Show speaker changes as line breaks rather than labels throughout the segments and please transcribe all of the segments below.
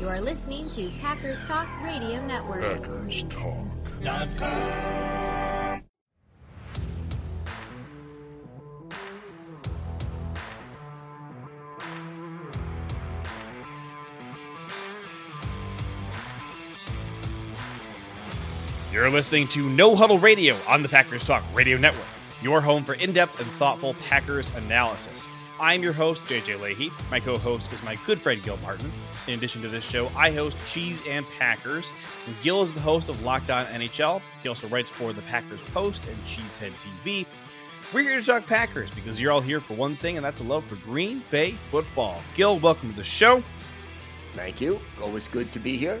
You are listening to Packers Talk Radio Network.
Packers Talk.
You're listening to No Huddle Radio on the Packers Talk Radio Network, your home for in depth and thoughtful Packers analysis. I'm your host, JJ Leahy. My co host is my good friend Gil Martin. In addition to this show, I host Cheese and Packers. And Gil is the host of Locked On NHL. He also writes for the Packers Post and Cheesehead TV. We're here to talk Packers because you're all here for one thing, and that's a love for Green Bay football. Gil, welcome to the show.
Thank you. Always good to be here.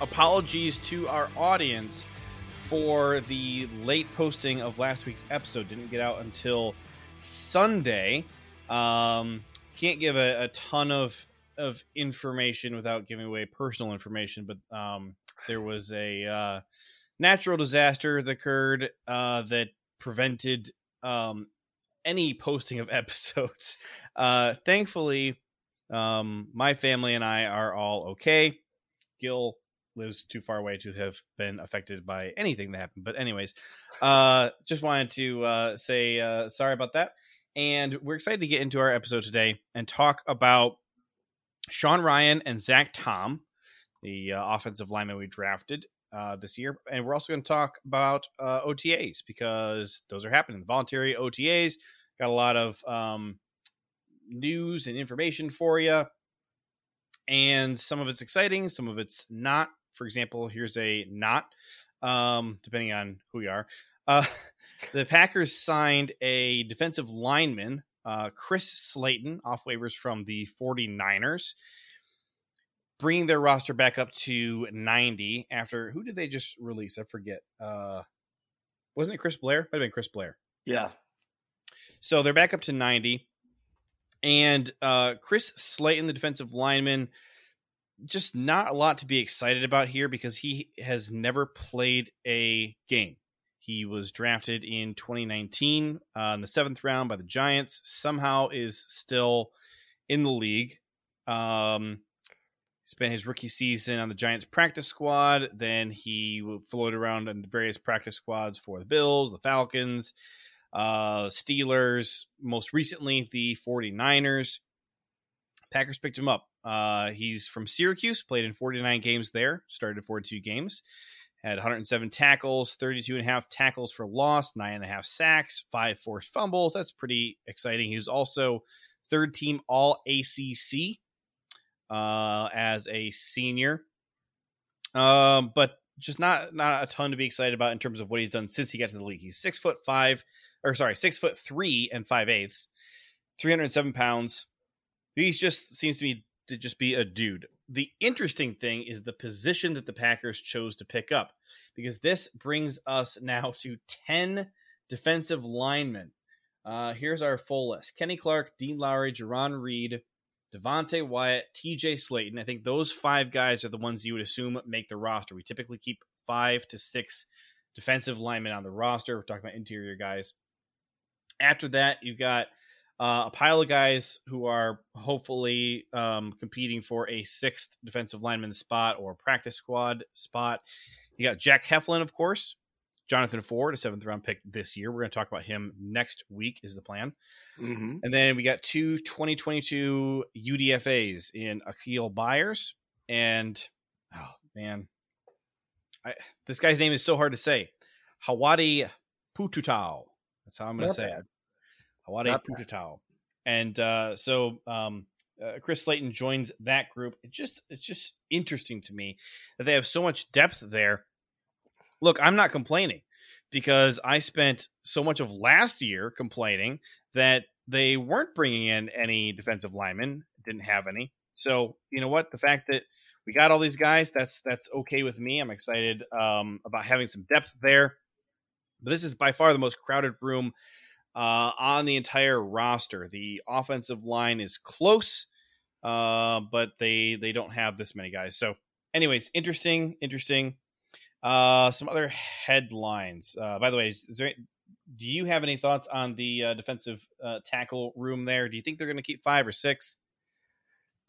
Apologies to our audience for the late posting of last week's episode. Didn't get out until Sunday. Um, can't give a, a ton of of information without giving away personal information, but um, there was a uh, natural disaster that occurred uh, that prevented um, any posting of episodes. Uh, thankfully, um, my family and I are all okay. Gil lives too far away to have been affected by anything that happened. But anyways, uh, just wanted to uh, say uh, sorry about that. And we're excited to get into our episode today and talk about Sean Rhyan and Zach Tom, the uh, offensive lineman we drafted uh, this year. And we're also going to talk about uh, OTAs because those are happening. The voluntary OTAs got a lot of um, news and information for you. And some of it's exciting, some of it's not. For example, here's a not, um, depending on who you are. The Packers signed a defensive lineman uh, Chris Slayton off waivers from the 49ers, bringing their roster back up to 90 after who did they just release? I forget. Uh, wasn't it Chris Blair? Might have been Chris Blair.
Yeah.
So they're back up to 90. And uh, Chris Slayton, the defensive lineman, just not a lot to be excited about here because he has never played a game. He was drafted in 2019 uh, in the seventh round by the Giants. Somehow is still in the league. Um, spent his rookie season on the Giants practice squad. Then he floated around in various practice squads for the Bills, the Falcons, uh, Steelers, most recently the 49ers. Packers picked him up. Uh, he's from Syracuse, played in 49 games there, started 42 games had 107 tackles, 32 and a half tackles for loss, nine and a half sacks, five forced fumbles. That's pretty exciting. He was also third team All ACC uh, as a senior, um, but just not not a ton to be excited about in terms of what he's done since he got to the league. He's six foot five, or sorry, six foot three and five eighths, 307 pounds. He just seems to me to just be a dude the interesting thing is the position that the Packers chose to pick up because this brings us now to 10 defensive linemen. Uh, here's our full list Kenny Clark, Dean Lowry, Jarran Reed, Devonte Wyatt, TJ Slaton. I think those five guys are the ones you would assume make the roster. We typically keep five to six defensive linemen on the roster. We're talking about interior guys. After that, you've got uh, a pile of guys who are hopefully um, competing for a sixth defensive lineman spot or practice squad spot. You got Jack Heflin, of course, Jonathan Ford, a seventh round pick this year. We're going to talk about him next week, is the plan. Mm-hmm. And then we got two 2022 UDFAs in Akial Byers and, oh man, I, this guy's name is so hard to say. Hauati Pututau. That's how I'm going to say it. Hawade Putatau. And uh, so um, uh, Chris Slayton joins that group. It just it's just interesting to me that they have so much depth there. Look, I'm not complaining because I spent so much of last year complaining that they weren't bringing in any defensive linemen, didn't have any. So you know what? The fact that we got all these guys, that's that's okay with me. I'm excited um, about having some depth there. But this is by far the most crowded room uh, on the entire roster. The offensive line is close, uh, but they they don't have this many guys. So, anyways, interesting, interesting. Uh, some other headlines. Uh, by the way, is there? Do you have any thoughts on the uh, defensive uh, tackle room there? Do you think they're going to keep five or six?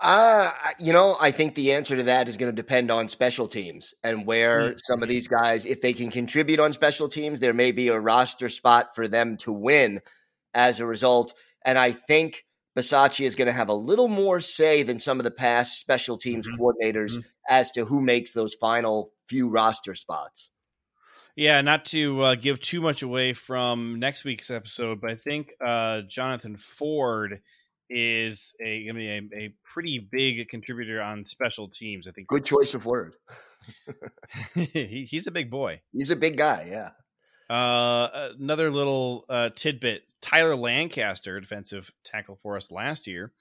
Uh, you know, I think the answer to that is going to depend on special teams and where
Mm-hmm.
some of these guys, if they can contribute on special teams, there may be a roster spot for them to win as a result. And I think Bisaccia is going to have a little more say than some of the past special teams
Mhm.
coordinators
Mhm.
as to who makes those final few roster spots.
Yeah, not to uh, give too much away from next week's episode, but I think uh, Jonathan Ford is a to be a, a pretty big contributor on special teams. I think
Good choice of word.
he, he's a big boy.
He's a big guy. Yeah.
Uh, another little uh, tidbit: Tyler Lancaster, defensive tackle for us last year,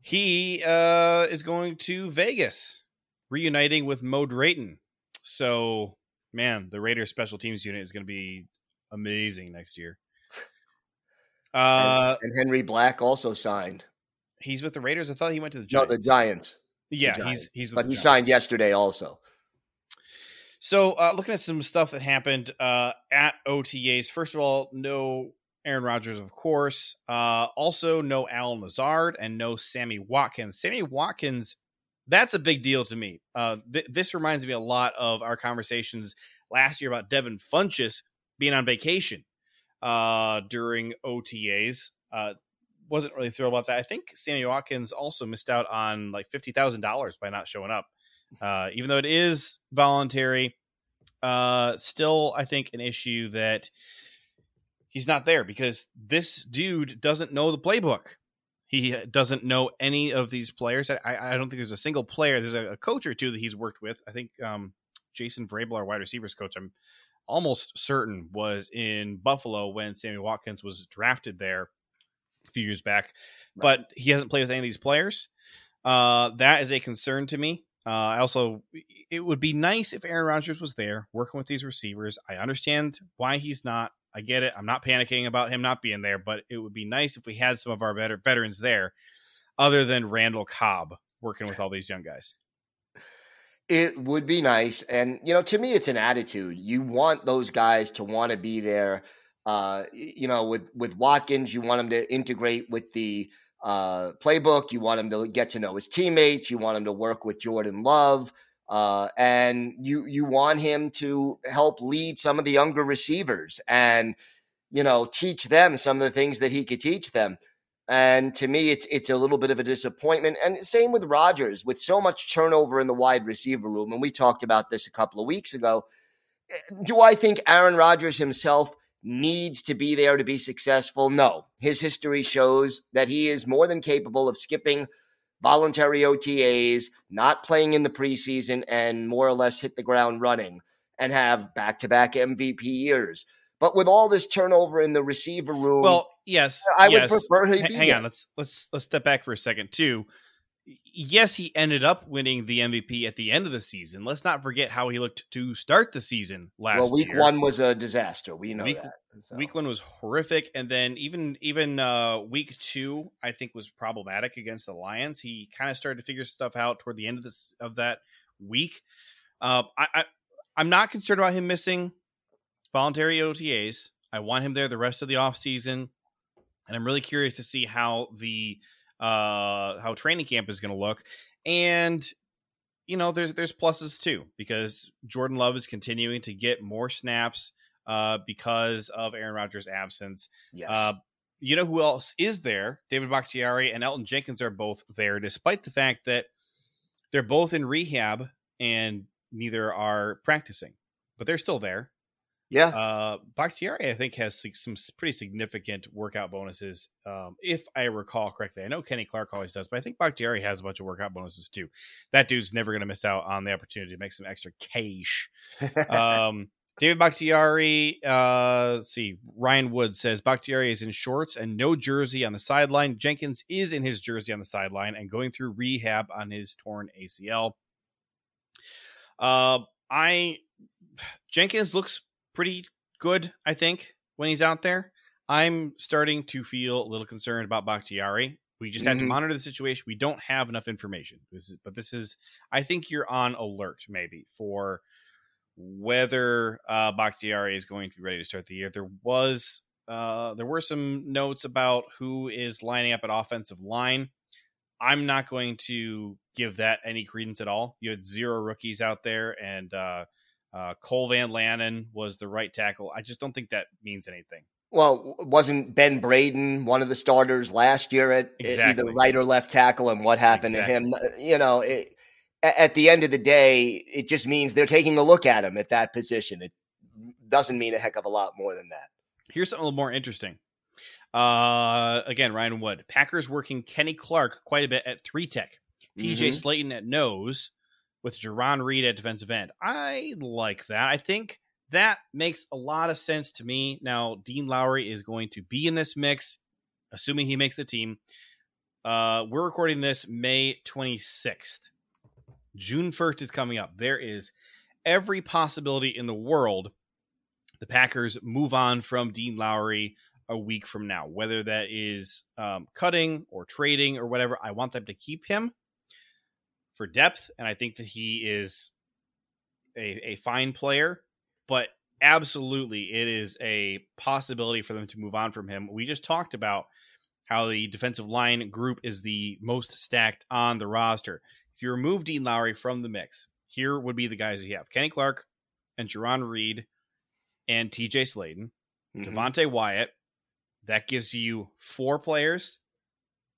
he uh, is going to Vegas, reuniting with Mo Drayton. So, man, the Raiders special teams unit is going to be amazing next year. Uh,
and Henry Black also signed.
he's with the Raiders. I thought he went to the
No,
Giants.
the Giants.
Yeah,
Giants.
he's he's with
But
the
he signed yesterday also.
So, uh, looking at some stuff that happened uh, at OTAs. First of all, no Aaron Rodgers, of course. Uh, also, no Allen Lazard and no Sammy Watkins. Sammy Watkins, that's a big deal to me. Uh, th- this reminds me a lot of our conversations last year about Devin Funchess being on vacation uh, during OTAs. Uh, wasn't really thrilled about that. I think Sammy Watkins also missed out on like fifty thousand dollars by not showing up uh, even though it is voluntary. Uh, still, I think an issue that he's not there because this dude doesn't know the playbook. He doesn't know any of these players. I, I don't think there's a single player. There's a, a coach or two that he's worked with. I think um, Jason Vrabel, our wide receivers coach, I'm almost certain was in Buffalo when Sammy Watkins was drafted there a few years back. But he hasn't played with any of these players. Uh, that is a concern to me. Uh, I also, it would be nice if Aaron Rodgers was there working with these receivers. I understand why he's not. I get it. I'm not panicking about him not being there, but it would be nice if we had some of our better veterans there, other than Randall Cobb working with all these young guys.
It would be nice. And, you know, to me, it's an attitude. You want those guys to want to be there. Uh, you know, with, with Watkins, you want him to integrate with the uh, playbook. You want him to get to know his teammates. You want him to work with Jordan Love. Uh, and you you want him to help lead some of the younger receivers and you know teach them some of the things that he could teach them. And to me, it's it's a little bit of a disappointment. And same with Rodgers, with so much turnover in the wide receiver room. And we talked about this a couple of weeks ago. Eh, Do I think Aaron Rodgers himself needs to be there to be successful? No. His history shows that he is more than capable of skipping voluntary OTAs, not playing in the preseason, and more or less hit the ground running and have back to back MVP years. But with all this turnover in the receiver room,
Well, yes,
I would
yes.
prefer he
Ha-
be
hang
there.
on. Let's let's let's step back for a second too. Yes, he ended up winning the MVP at the end of the season. Let's not forget how he looked to start the season last
well, week
year.
one was a disaster. We know
Week-
that. So,
Week one was horrific, and then even even uh, week two, I think was problematic against the Lions. He kind of started to figure stuff out toward the end of this of that week. Uh, I, I I'm not concerned about him missing voluntary OTAs. I want him there the rest of the offseason. and I'm really curious to see how the uh, how training camp is going to look. And you know, there's there's pluses too because Jordan Love is continuing to get more snaps uh, because of Aaron Rodgers' absence.
yes.
Uh, you know who else is there? David Bakhtiari and Elgton Jenkins are both there, despite the fact that they're both in rehab and neither are practicing, but they're still there.
Yeah.
Uh, Bakhtiari, I think, has some pretty significant workout bonuses, um, if I recall correctly. I know Kenny Clark always does, but I think Bakhtiari has a bunch of workout bonuses too. That dude's never going to miss out on the opportunity to make some extra cash. Um, David Bakhtiari, uh, let's see. Ryan Wood says Bakhtiari is in shorts and no jersey on the sideline. Jenkins is in his jersey on the sideline and going through rehab on his torn ACL. Uh, I Jenkins looks pretty good, I think, when he's out there. I'm starting to feel a little concerned about Bakhtiari. We just have to
Mhm.
monitor the situation. We don't have enough information. This is, but this is, I think you're on alert maybe for whether uh, Bakhtiari is going to be ready to start the year. There was, uh, there were some notes about who is lining up at offensive line. I'm not going to give that any credence at all. You had zero rookies out there, and uh, uh, Cole Van Lanen was the right tackle. I just don't think that means anything.
Well, wasn't Ben Braden one of the starters last year at exactly. either right or left tackle? And what happened exactly. to him? You know, it, at the end of the day, it just means they're taking a look at him at that position. It doesn't mean a heck of a lot more than that.
Here's something a little more interesting. Uh, again, Ryan Wood. Packers working Kenny Clark quite a bit at three tech. TJ mm-hmm. Slaton at nose with Jarran Reed at defensive end. I like that. I think that makes a lot of sense to me. Now, Dean Lowry is going to be in this mix, assuming he makes the team. Uh, we're recording this May 26th. June 1st is coming up. There is every possibility in the world the Packers move on from Dean Lowry a week from now, whether that is um, cutting or trading or whatever. I want them to keep him for depth, and I think that he is a, a fine player, but absolutely it is a possibility for them to move on from him. We just talked about how the defensive line group is the most stacked on the roster. If you remove Dean Lowry from the mix, here would be the guys you have Kenny Clark and Jarran Reed and TJ Slaton, mm-hmm. Devonte Wyatt. That gives you four players.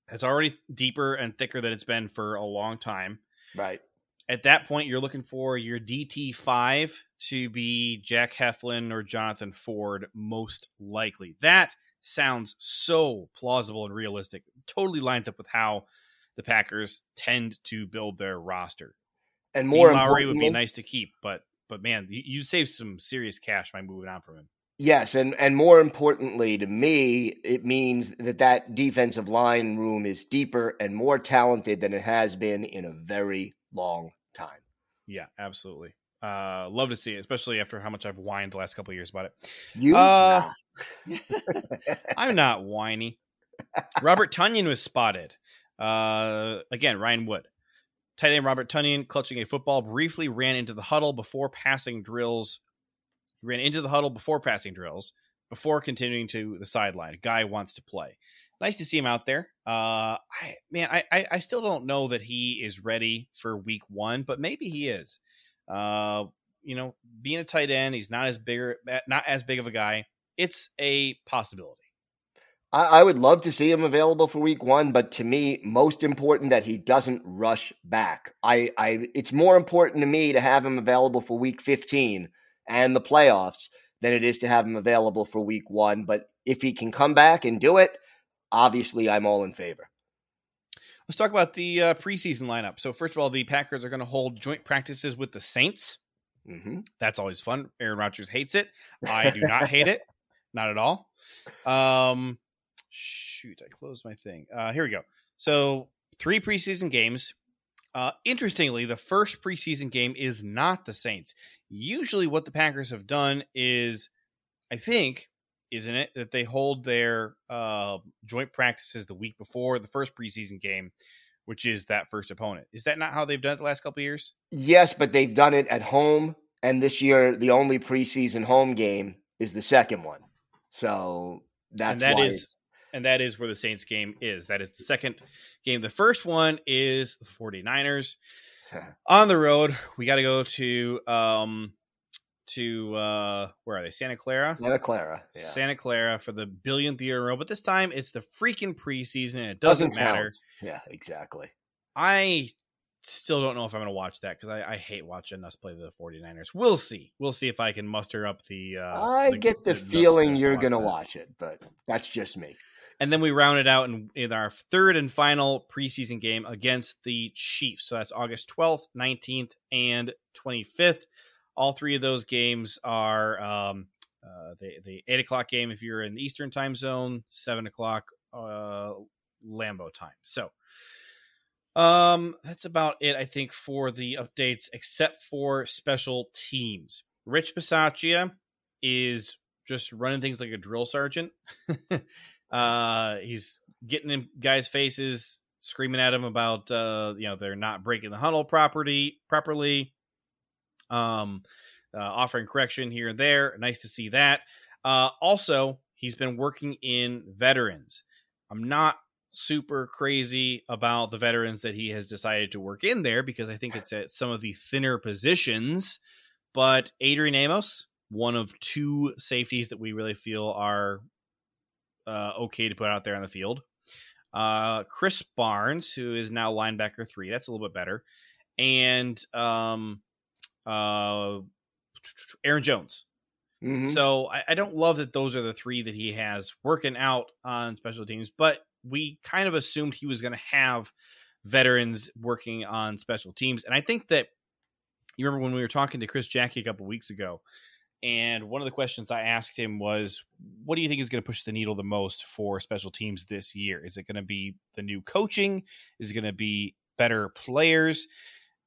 That's already deeper and thicker than it's been for a long time.
Right.
At that point, you're looking for your DT5 to be Jack Heflin or Jonathan Ford, most likely. That sounds so plausible and realistic. Totally lines up with how the Packers tend to build their roster.
And more
Dean Lowry would be nice to keep, but but man, you, you save some serious cash by moving on from him.
Yes, and and more importantly to me, it means that that defensive line room is deeper and more talented than it has been in a very long time.
Yeah, absolutely. Uh, love to see it, especially after how much I've whined the last couple years about it.
You, uh,
I'm not whiny. Robert Tonyan was spotted. Uh, again, Ryan Wood. Tight end Robert Tonyan, clutching a football, briefly ran into the huddle before passing drills. He ran into the huddle before passing drills, before continuing to the sideline. Guy wants to play. Nice to see him out there. Uh, I man, I, I still don't know that he is ready for week one, but maybe he is. Uh, you know, being a tight end, he's not as bigger, not as big of a guy. It's a possibility.
I, I would love to see him available for week one, but to me, most important that he doesn't rush back. I, I it's more important to me to have him available for week 15 and the playoffs than it is to have him available for week one. But if he can come back and do it, obviously I'm all in favor.
Let's talk about the uh, preseason lineup. So, first of all, the Packers are going to hold joint practices with the Saints. Mm-hmm. That's always fun. Aaron Rodgers hates it. I do not hate it, not at all. Um, shoot, I closed my thing. Uh, here we go. So three preseason games. Uh, interestingly, the first preseason game is not the Saints. Usually, what the Packers have done is, I think, isn't it, that they hold their uh, joint practices the week before the first preseason game, which is that first opponent. Is that not how they've done it the last couple years?
Yes, but they've done it at home, and this year the only preseason home game is the second one. So that's and that is
and that is where the Saints game is. That is the second game. The first one is the 49ers on the road. We got to go to um to uh where are they? Santa Clara.
Santa Clara.
Yeah. Santa Clara for the billionth year in a row. But this time it's the freaking preseason. it doesn't, doesn't matter. Count.
Yeah, exactly.
I still don't know if I'm going to watch that because I, I, hate watching us play the 49ers. We'll see. We'll see if I can muster up the. Uh,
I
the,
get the, the feeling you're going to watch it, but that's just me.
And then we round it out in, in our third and final preseason game against the Chiefs. So that's August 12th, 19th, and 25th. All three of those games are um, uh, the, the 8 o'clock game if you're in the Eastern time zone, 7 o'clock uh, Lambeau time. So um, that's about it, I think, for the updates, except for special teams. Rich Bisaccia is just running things like a drill sergeant. Uh, he's getting in guys' faces, screaming at them about uh, you know they're not breaking the huddle property properly. Um, uh, offering correction here and there. Nice to see that. Uh, also, he's been working in veterans. I'm not super crazy about the veterans that he has decided to work in there because I think it's at some of the thinner positions. But Adrian Amos, one of two safeties that we really feel are uh, okay to put out there on the field. Uh, Krys Barnes, who is now linebacker three, that's a little bit better, and um, uh, Aaron Jones. Mm-hmm. So I, I, don't love that those are the three that he has working out on special teams, but we kind of assumed he was going to have veterans working on special teams, and I think that you remember when we were talking to Chris Jacke a couple weeks ago, and one of the questions I asked him was, "What do you think is going to push the needle the most for special teams this year? Is it going to be the new coaching? Is it going to be better players?"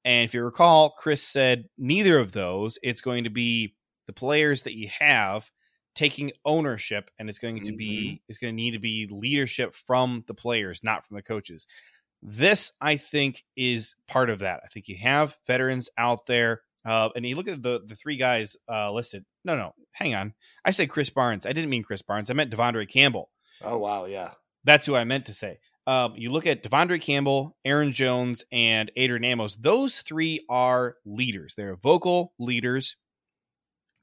And if you recall, Chris said neither of those. It's going to be the players that you have taking ownership, and it's going to be mm-hmm. it's going to need to be leadership from the players, not from the coaches. This, I think, is part of that. I think you have veterans out there, uh, and you look at the the three guys uh, listed. No, no, hang on. I said Krys Barnes. I didn't mean Krys Barnes. I meant De'Vondre Campbell.
Oh wow, yeah,
that's who I meant to say. Um, you look at De'Vondre Campbell, Aaron Jones, and Adrian Amos. Those three are leaders. They're vocal leaders,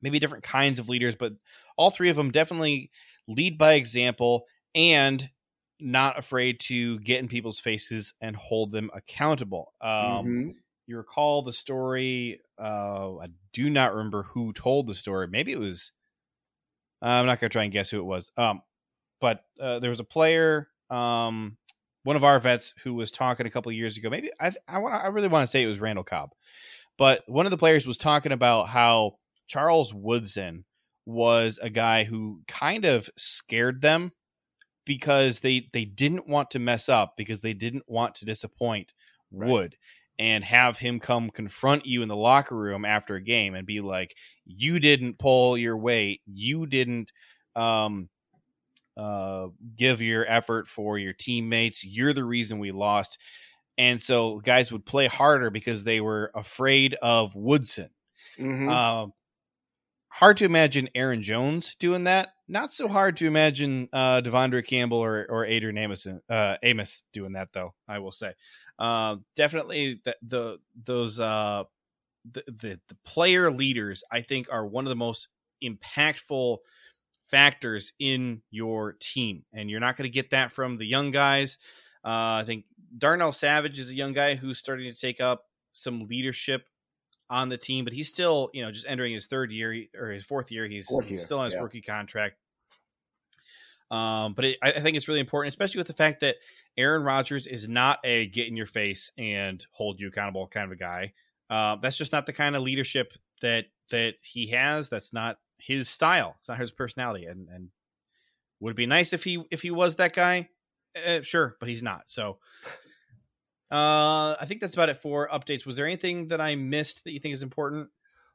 maybe different kinds of leaders, but all three of them definitely lead by example and not afraid to get in people's faces and hold them accountable. Um, mm-hmm. You recall the story? Uh, I do not remember who told the story. Maybe it was. I'm not going to try and guess who it was. Um, but uh, there was a player um, one of our vets who was talking a couple years ago. Maybe I I, want I really want to say it was Randall Cobb, but one of the players was talking about how Charles Woodson was a guy who kind of scared them because they they didn't want to mess up because they didn't want to disappoint right. Wood and have him come confront you in the locker room after a game and be like you didn't pull your weight you didn't um uh, give your effort for your teammates. You're the reason we lost. And so guys would play harder because they were afraid of Woodson. Mm-hmm. Uh, hard to imagine Aaron Jones doing that. Not so hard to imagine uh, De'Vondre Campbell or, or Adrian Amos, uh, Amos doing that, though. I will say, uh, definitely the, the those uh, the, the the player leaders. I think are one of the most impactful factors in your team. And you're not going to get that from the young guys. Uh, I think Darnell Savage is a young guy who's starting to take up some leadership on the team, but he's still, you know, just entering his third year or his fourth year. He's, fourth year, still on his yeah. rookie contract. Um, but it, I think it's really important, especially with the fact that Aaron Rodgers is not a get in your face and hold you accountable kind of a guy. Uh, that's just not the kind of leadership that that he has. That's not his style. It's not his personality. And and would it be nice if he if he was that guy? Uh, sure, but he's not. So uh I think that's about it for updates. Was there anything that I missed that you think is important?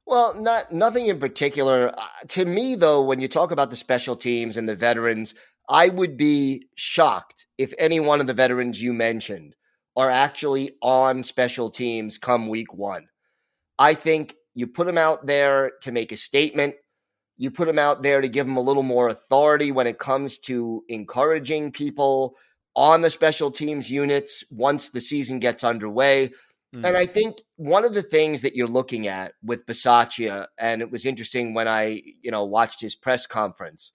Well, not nothing in particular. Uh, to me, though, when you talk about the special teams and the veterans, I would be shocked if any one of the veterans you mentioned are actually on special teams come week one. I think you put them out there to make a statement. You put them out there to give them a little more authority when it comes to encouraging people on the special teams units once the season gets underway. Mm. And I think one of the things that you're looking at with Bisaccia, and it was interesting when I, you know, watched his press conference.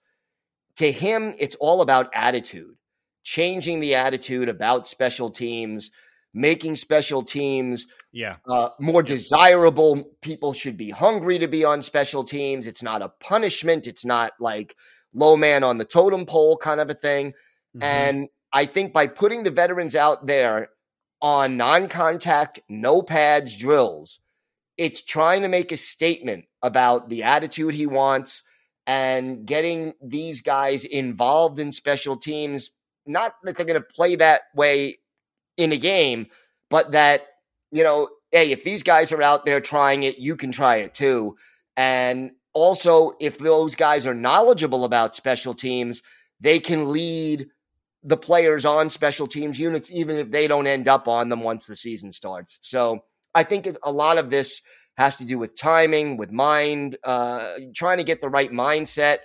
To him, it's all about attitude, changing the attitude about special teams, making special teams
yeah
uh, more desirable. People should be hungry to be on special teams. It's not a punishment. It's not like low man on the totem pole kind of a thing. Mm-hmm. And I think by putting the veterans out there on non-contact, no pads drills, it's trying to make a statement about the attitude he wants and getting these guys involved in special teams. Not that they're going to play that way in a game, but that, you know, hey, if these guys are out there trying it, you can try it too. And also, if those guys are knowledgeable about special teams, they can lead the players on special teams units, even if they don't end up on them once the season starts. So I think a lot of this has to do with timing, with mind, uh, trying to get the right mindset.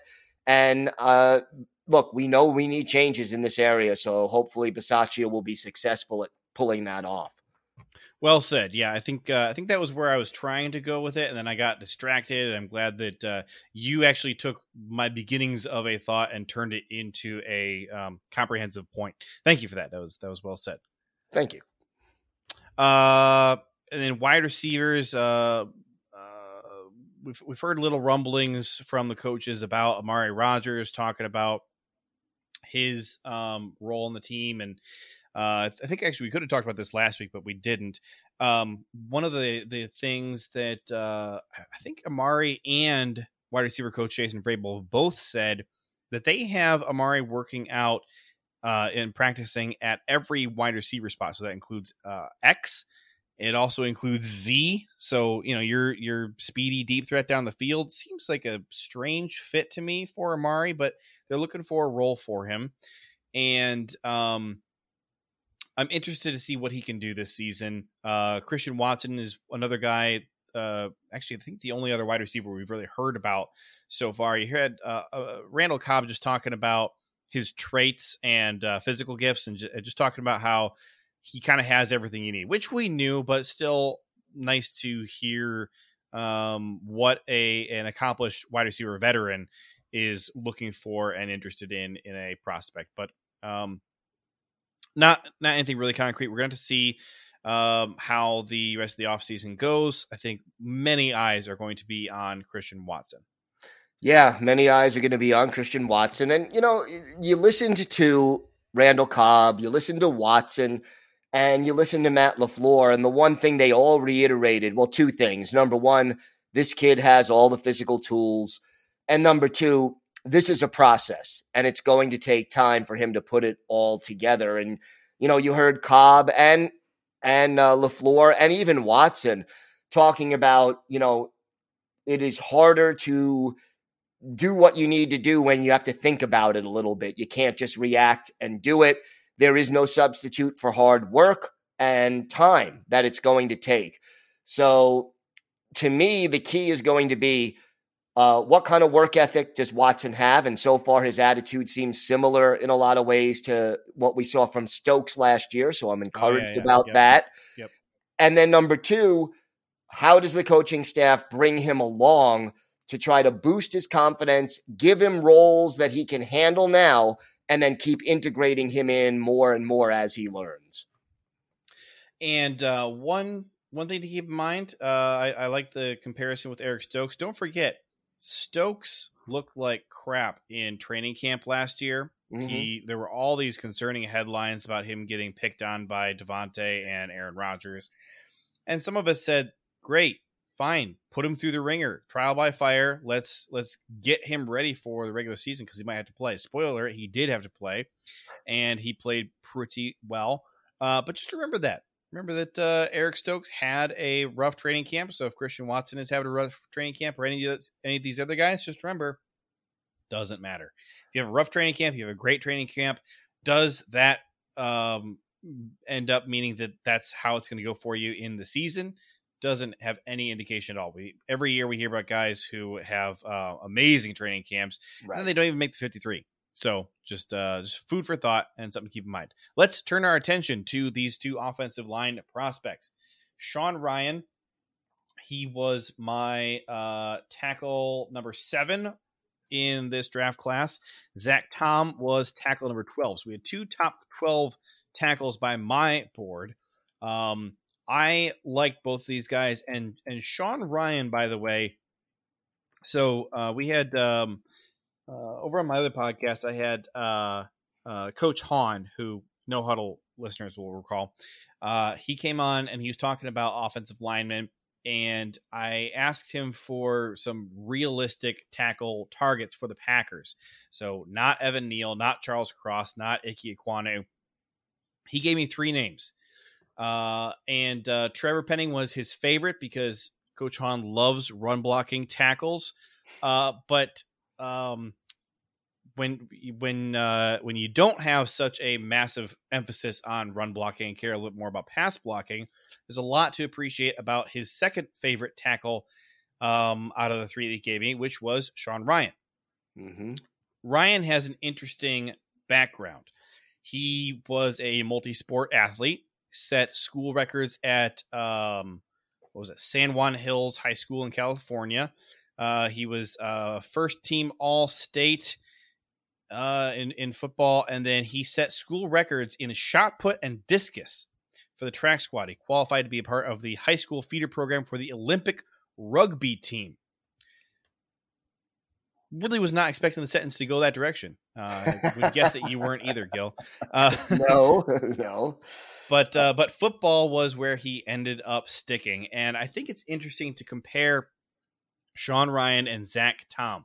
And uh, look, we know we need changes in this area, so hopefully Bisaccia will be successful at pulling that off.
Well said. Yeah, I think uh, I think that was where I was trying to go with it, and then I got distracted. I'm glad that uh, you actually took my beginnings of a thought and turned it into a um, comprehensive point. Thank you for that. That was that was well said.
Thank you.
Uh, and then wide receivers. Uh, uh, we've we've heard little rumblings from the coaches about Amari Rodgers talking about his um, role in the team and uh, I think actually we could have talked about this last week, but we didn't. Um, one of the the things that uh, I think Amari and wide receiver coach Jason Vrabel both said that they have Amari working out uh, and practicing at every wide receiver spot. So that includes uh, X. It also includes Z. So you know your your speedy deep threat down the field seems like a strange fit to me for Amari, but they're looking for a role for him. And um, I'm interested to see what he can do this season. Uh, Christian Watson is another guy. Uh, actually, I think the only other wide receiver we've really heard about so far. You heard uh, uh Randall Cobb just talking about his traits and uh, physical gifts, and just, just talking about how he kind of has everything you need, which we knew, but still nice to hear um, what a an accomplished wide receiver veteran is looking for and interested in in a prospect. But um, not not anything really concrete. We're going to to see um, how the rest of the offseason goes. I think many eyes are going to be on Christian Watson.
Yeah, many eyes are going to be on Christian Watson. And, you know, you listened to Randall Cobb, you listened to Watson, and you listen to Matt LaFleur. And the one thing they all reiterated well, two things. Number one, this kid has all the physical tools. And number two, this is a process and it's going to take time for him to put it all together. And, you know, you heard Cobb and, and uh, LaFleur and even Watson talking about, you know, it is harder to do what you need to do when you have to think about it a little bit. You can't just react and do it. There is no substitute for hard work and time that it's going to take. So, to me, the key is going to be uh, what kind of work ethic does Watson have? And so far, his attitude seems similar in a lot of ways to what we saw from Stokes last year. So I'm encouraged oh, yeah, yeah. about yep. that. Yep. And then number two, how does the coaching staff bring him along to try to boost his confidence, give him roles that he can handle now, and then keep integrating him in more and more as he learns?
And uh, one one thing to keep in mind, uh, I, I like the comparison with Eric Stokes. Don't forget, Stokes looked like crap in training camp last year. Mm-hmm. He there were all these concerning headlines about him getting picked on by Davante and Aaron Rodgers. And some of us said, "Great, fine, put him through the ringer, trial by fire. Let's let's get him ready for the regular season because he might have to play." Spoiler: he did have to play, and he played pretty well. Uh, but just remember that remember that uh, Eric Stokes had a rough training camp. So if Christian Watson is having a rough training camp or any of, those, any of these other guys, just remember, doesn't matter. If you have a rough training camp, you have a great training camp. Does that um, end up meaning that that's how it's going to go for you in the season? Doesn't have any indication at all. We every year we hear about guys who have uh, amazing training camps, right. and they don't even make the fifty-three. So just uh, just food for thought and something to keep in mind. Let's turn our attention to these two offensive line prospects. Sean Rhyan, he was my uh, tackle number seven in this draft class. Zach Tom was tackle number 12. So we had two top 12 tackles by my board. Um, I like both these guys. And, and Sean Rhyan, by the way, so uh, we had um, uh, over on my other podcast, I had uh, uh, Coach Hahn, who No Huddle listeners will recall. Uh, he came on and he was talking about offensive linemen, and I asked him for some realistic tackle targets for the Packers. So not Evan Neal, not Charles Cross, not Ike Ekwonu. He gave me three names. Uh, and uh, Trevor Penning was his favorite because Coach Hahn loves run blocking tackles. But um, when when uh, when you don't have such a massive emphasis on run blocking and care a little more about pass blocking, there's a lot to appreciate about his second favorite tackle um, out of the three that he gave me, which was Sean Rhyan. Mm-hmm. Rhyan has an interesting background. He was a multi sport athlete, set school records at, um, what was it, San Juan Hills High School in California. Uh, he was uh, first team All State uh, in in football, and then he set school records in shot put and discus for the track squad. He qualified to be a part of the high school feeder program for the Olympic rugby team. Really was not expecting the sentence to go that direction. Uh, I would guess that you weren't either, Gil. Uh,
no, no.
But uh, but football was where he ended up sticking, and I think it's interesting to compare Sean Rhyan and Zach Tom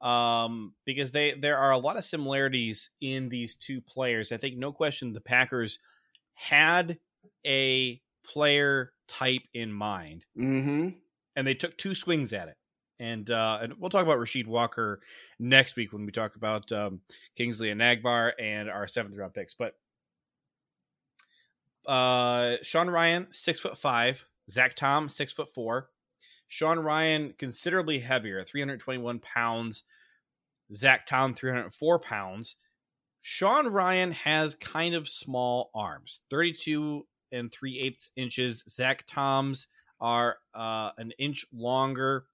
um, because they there are a lot of similarities in these two players. I think no question the Packers had a player type in mind,
Mm-hmm.
and they took two swings at it. And uh, and we'll talk about Rasheed Walker next week when we talk about um, Kingsley Enagbare and our seventh round picks. But uh, Sean Rhyan six foot five, Zach Tom six foot four. Sean Rhyan considerably heavier, 321 pounds. Zach Tom 304 pounds. Sean Rhyan has kind of small arms, 32 and 3 eighths inches. Zach Tom's are uh, an inch longer,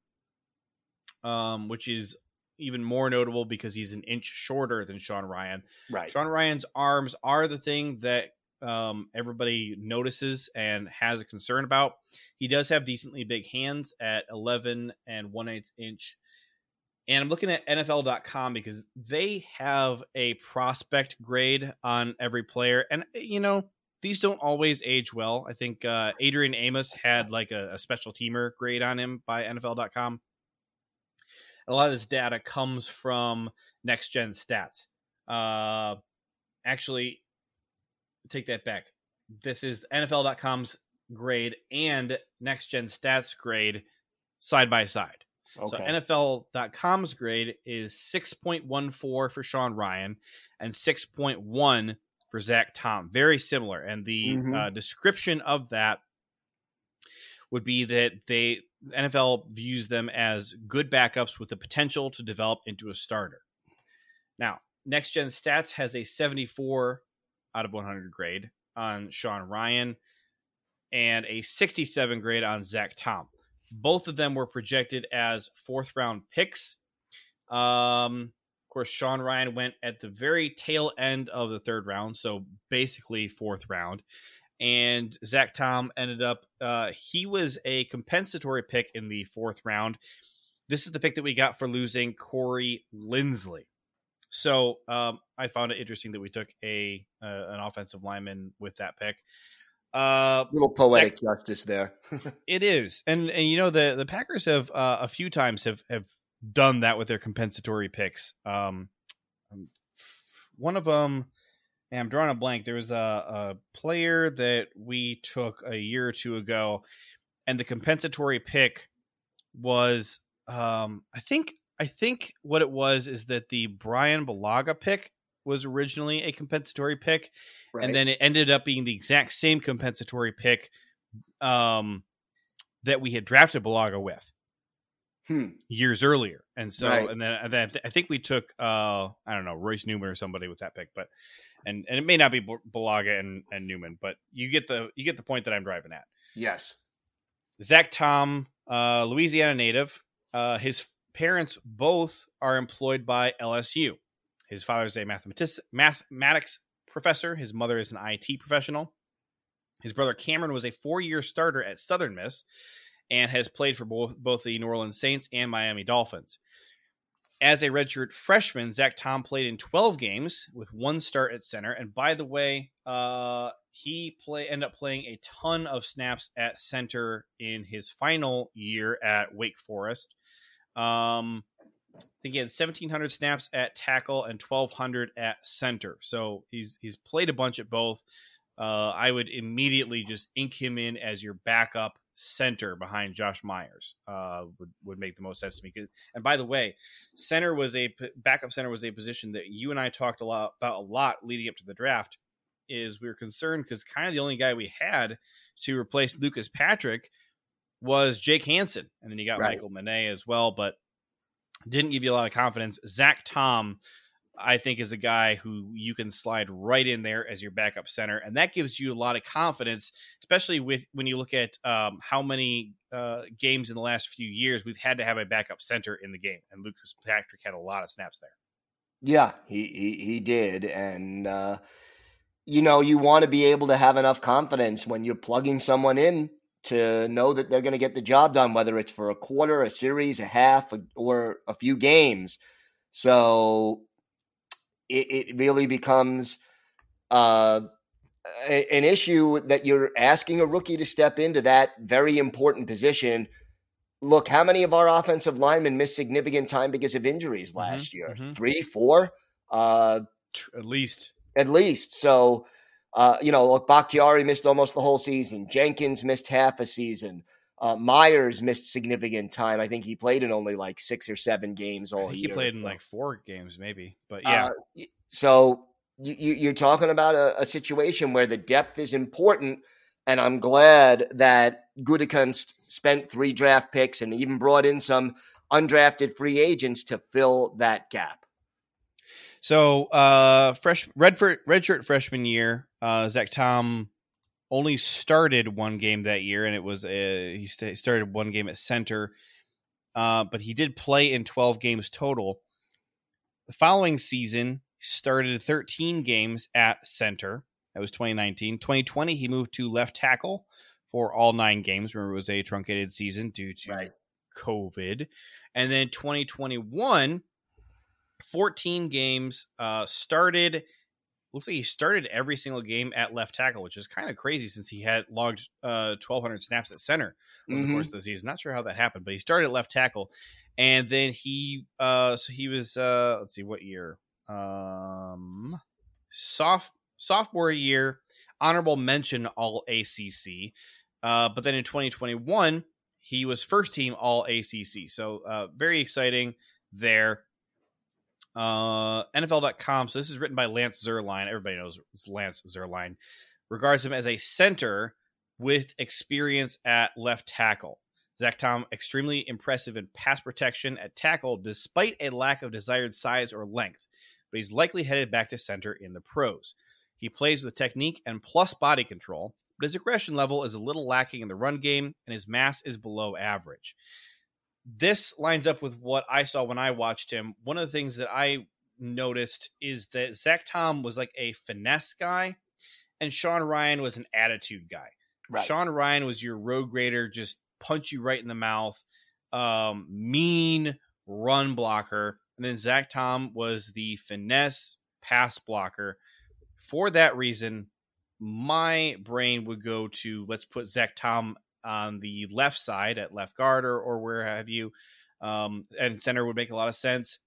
um, which is even more notable because he's an inch shorter than Sean Rhyan.
Right.
Sean Rhyan's arms are the thing that um, everybody notices and has a concern about. He does have decently big hands at 11 and 1 8 inch. And I'm looking at NFL.com because they have a prospect grade on every player. And, you know, these don't always age well. I think uh, Adrian Amos had like a, a special teamer grade on him by NFL.com. A lot of this data comes from next gen stats. Uh, actually, take that back. This is NFL.com's grade and next gen stats grade side by side.
Okay.
So NFL.com's grade is 6.14 for Sean Rhyan and 6.1 for Zach Tom. Very similar. And the
Mhm.
uh, description of that would be that they NFL views them as good backups with the potential to develop into a starter. Now, Next Gen Stats has a 74 out of 100 grade on Sean Rhyan and a 67 grade on Zach Tom. Both of them were projected as fourth round picks. Um, of course, Sean Rhyan went at the very tail end of the third round, so basically fourth round. And Zach Tom ended up, uh, he was a compensatory pick in the fourth round. This is the pick that we got for losing Corey Linsley. So um, I found it interesting that we took a uh, an offensive lineman with that pick. Uh,
little poetic justice there.
it is, and and you know the the Packers have uh, a few times have have done that with their compensatory picks. Um, um, one of them, and I'm drawing a blank. There was a, a player that we took a year or two ago, and the compensatory pick was, um, I think, I think what it was is that the Bryan Bulaga pick was originally a compensatory pick,
Right.
and then it ended up being the exact same compensatory pick um, that we had drafted Bulaga with
Hmm.
years earlier. And so,
Right.
and then, and then I think we took, uh, I don't know, Royce Newman or somebody with that pick, but, and, and it may not be Bulaga and, and Newman, but you get the, you get the point that I'm driving at.
Yes.
Zach Tom, uh, Louisiana native. Uh, his parents both are employed by LSU. His father's a mathematics mathematics professor. His mother is an IT professional. His brother Cameron was a four-year starter at Southern Miss and has played for both both the New Orleans Saints and Miami Dolphins. As a redshirt freshman, Zach Tom played in 12 games with one start at center. And by the way, uh, he play ended up playing a ton of snaps at center in his final year at Wake Forest. Um, I think he had 1,700 snaps at tackle and 1,200 at center. So he's he's played a bunch at both. Uh, I would immediately just ink him in as your backup center behind Josh Myers. Uh, would would make the most sense to me. And by the way, center was a backup center was a position that you and I talked a lot about a lot leading up to the draft. Is we were concerned because kind of the only guy we had to replace Lucas Patrick was Jake Hanson, and then you got
Right.
Michal Menet as well. But didn't give you a lot of confidence. Zach Tom, I think, is a guy who you can slide right in there as your backup center, and that gives you a lot of confidence, especially with when you look at um, how many uh, games in the last few years we've had to have a backup center in the game, and Lucas Patrick had a lot of snaps there.
Yeah, he he, he did, and uh, you know you want to be able to have enough confidence when you're plugging someone in to know that they're going to get the job done, whether it's for a quarter, a series, a half, or a few games. So it, it really becomes uh, a, an issue that you're asking a rookie to step into that very important position. Look, how many of our offensive linemen missed significant time because of injuries mm-hmm, last mm-hmm, year? Mm-hmm. Three, four? Uh,
At least.
At least. So uh, you know, look, Bakhtiari missed almost the whole season. Jenkins missed half a season. Uh, Myers missed significant time. I think he played in only like six or seven games all year.
He played in like four games, maybe. But yeah.
Uh, so you, are talking about a, a, situation where the depth is important, and I'm glad that Gutekunst spent three draft picks and even brought in some undrafted free agents to fill that gap.
So, uh, fresh red for, redshirt freshman year, uh, Zach Tom only started one game that year, and it was a, he st- started one game at center, uh, but he did play in 12 games total. The following season, he started 13 games at center. That was 2019. 2020, he moved to left tackle for all nine games. Remember, it was a truncated season due to right. COVID. And then 2021, 14 games, uh, started looks like he started every single game at left tackle, which is kind of crazy since he had logged uh, 1,200 snaps at center over mm-hmm. the course of the season. Not sure how that happened, but he started at left tackle, and then he uh, so he was uh, let's see what year um soft sophomore year honorable mention all ACC, uh, but then in 2021 he was first team all ACC. So uh, very exciting there. Uh, NFL.com. So this is written by Lance Zierlein. Everybody knows Lance Zierlein. Regards him as a center with experience at left tackle. Zach Tom, extremely impressive in pass protection at tackle, despite a lack of desired size or length, but he's likely headed back to center in the pros. He plays with technique and plus body control, but his aggression level is a little lacking in the run game, and his mass is below average this lines up with what I saw when I watched him. One of the things that I noticed is that Zach Tom was like a finesse guy, and Sean Rhyan was an attitude guy. Right. Sean Rhyan was your road grader, just punch you right in the mouth, um, mean run blocker. And then Zach Tom was the finesse pass blocker. For that reason, my brain would go to let's put Zach Tom on the left side at left guard or, or where have you. Um, and center would make a lot of sense.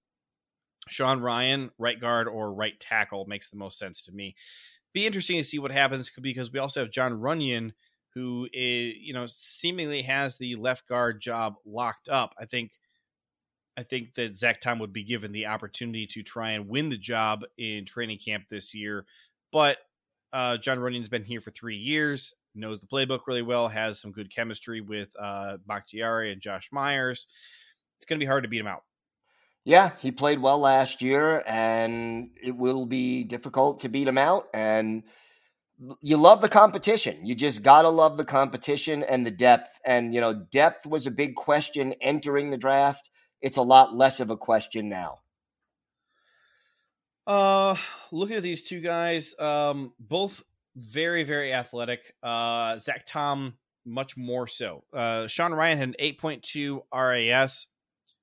Sean Rhyan, right guard or right tackle makes the most sense to me. Be interesting to see what happens because we also have Jon Runyan, who is you know seemingly has the left guard job locked up. I think I think that Zach Tom would be given the opportunity to try and win the job in training camp this year, but uh, Jon Runyan's been here for three years knows the playbook really well, has some good chemistry with uh, Bakhtiari and Josh Myers. It's going to be hard to beat him out.
Yeah, he played well last year, and it will be difficult to beat him out. And you love the competition. You just got to love the competition and the depth. And, you know, depth was a big question entering the draft. It's a lot less of a question now.
Uh, looking at these two guys, um, both very, very athletic. Uh, Zach Tom, much more so. Uh, Sean Rhyan had an 8.2 RAS.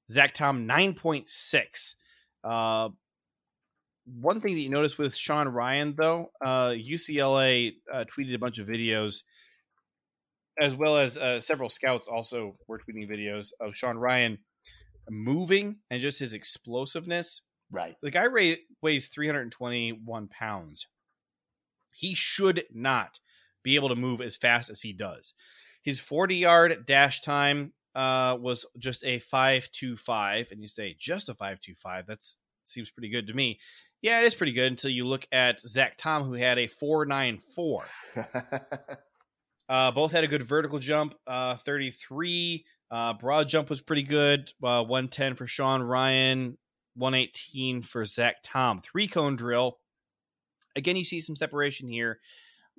Zach Tom, 9.6. Uh, one thing that you notice with Sean Rhyan, though, uh, UCLA uh, tweeted a bunch of videos, as well as uh, several scouts also were tweeting videos of Sean Rhyan moving and just his explosiveness.
Right.
The guy weighs 321 pounds. He should not be able to move as fast as he does. His 40 yard dash time uh, was just a 525. And you say, just a 525? That seems pretty good to me. Yeah, it is pretty good until you look at Zach Tom, who had a 494. uh, both had a good vertical jump, uh, 33 Uh, broad jump was pretty good. Uh, 110 for Sean Rhyan, 118 for Zach Tom. Three cone drill. Again, you see some separation here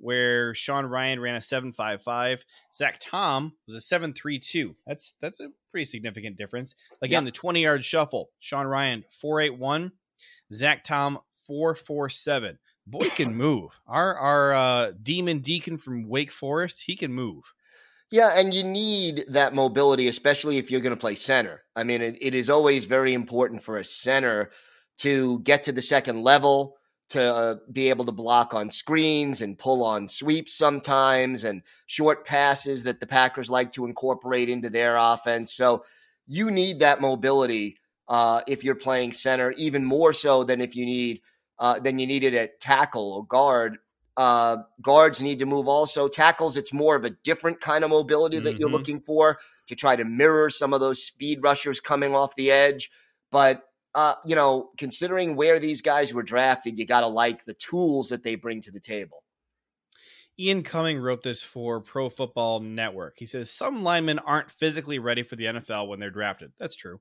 where Sean Rhyan ran a 755. Zach Tom was a 732. That's that's a pretty significant difference. Again, the 20 yard shuffle. Sean Rhyan 481. Zach Tom 447. Boy can move. Our our uh, demon deacon from Wake Forest, he can move.
Yeah, and you need that mobility, especially if you're going to play center. I mean, it, it is always very important for a center to get to the second level, to uh, be able to block on screens and pull on sweeps sometimes, and short passes that the Packers like to incorporate into their offense. So you need that mobility uh, if you're playing center, even more so than if you need uh, than you needed at tackle or guard uh, guards need to move also. Tackles, it's more of a different kind of mobility that mm-hmm. you're looking for to try to mirror some of those speed rushers coming off the edge. But, uh, you know, considering where these guys were drafted, you got to like the tools that they bring to the table.
Ian Cumming wrote this for Pro Football Network. He says some linemen aren't physically ready for the NFL when they're drafted. That's true.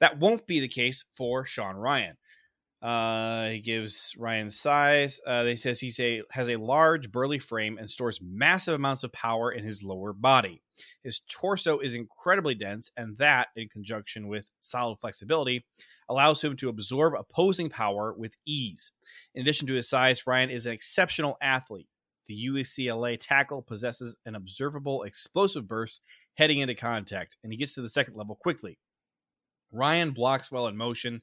That won't be the case for Sean Rhyan. Uh, he gives Rhyan's size. Uh, he says he's a has a large, burly frame and stores massive amounts of power in his lower body. His torso is incredibly dense, and that, in conjunction with solid flexibility, allows him to absorb opposing power with ease. In addition to his size, Rhyan is an exceptional athlete. The UCLA tackle possesses an observable explosive burst heading into contact, and he gets to the second level quickly. Rhyan blocks well in motion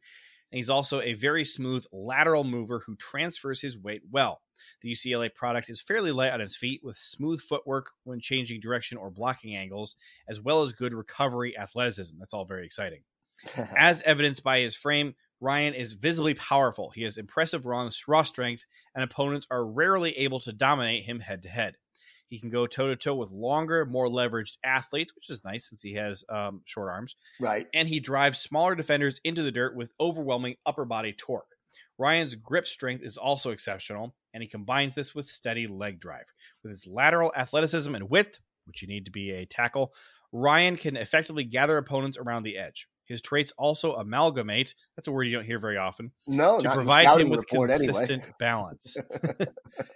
and he's also a very smooth lateral mover who transfers his weight well. The UCLA product is fairly light on his feet with smooth footwork when changing direction or blocking angles, as well as good recovery athleticism. That's all very exciting. as evidenced by his frame, Rhyan is visibly powerful. He has impressive raw strength, and opponents are rarely able to dominate him head to head. He can go toe to toe with longer, more leveraged athletes, which is nice since he has um, short arms.
Right.
And he drives smaller defenders into the dirt with overwhelming upper body torque. Rhyan's grip strength is also exceptional, and he combines this with steady leg drive. With his lateral athleticism and width, which you need to be a tackle, Rhyan can effectively gather opponents around the edge. His traits also amalgamate. That's a word you don't hear very often.
No,
to provide him with consistent anyway. balance.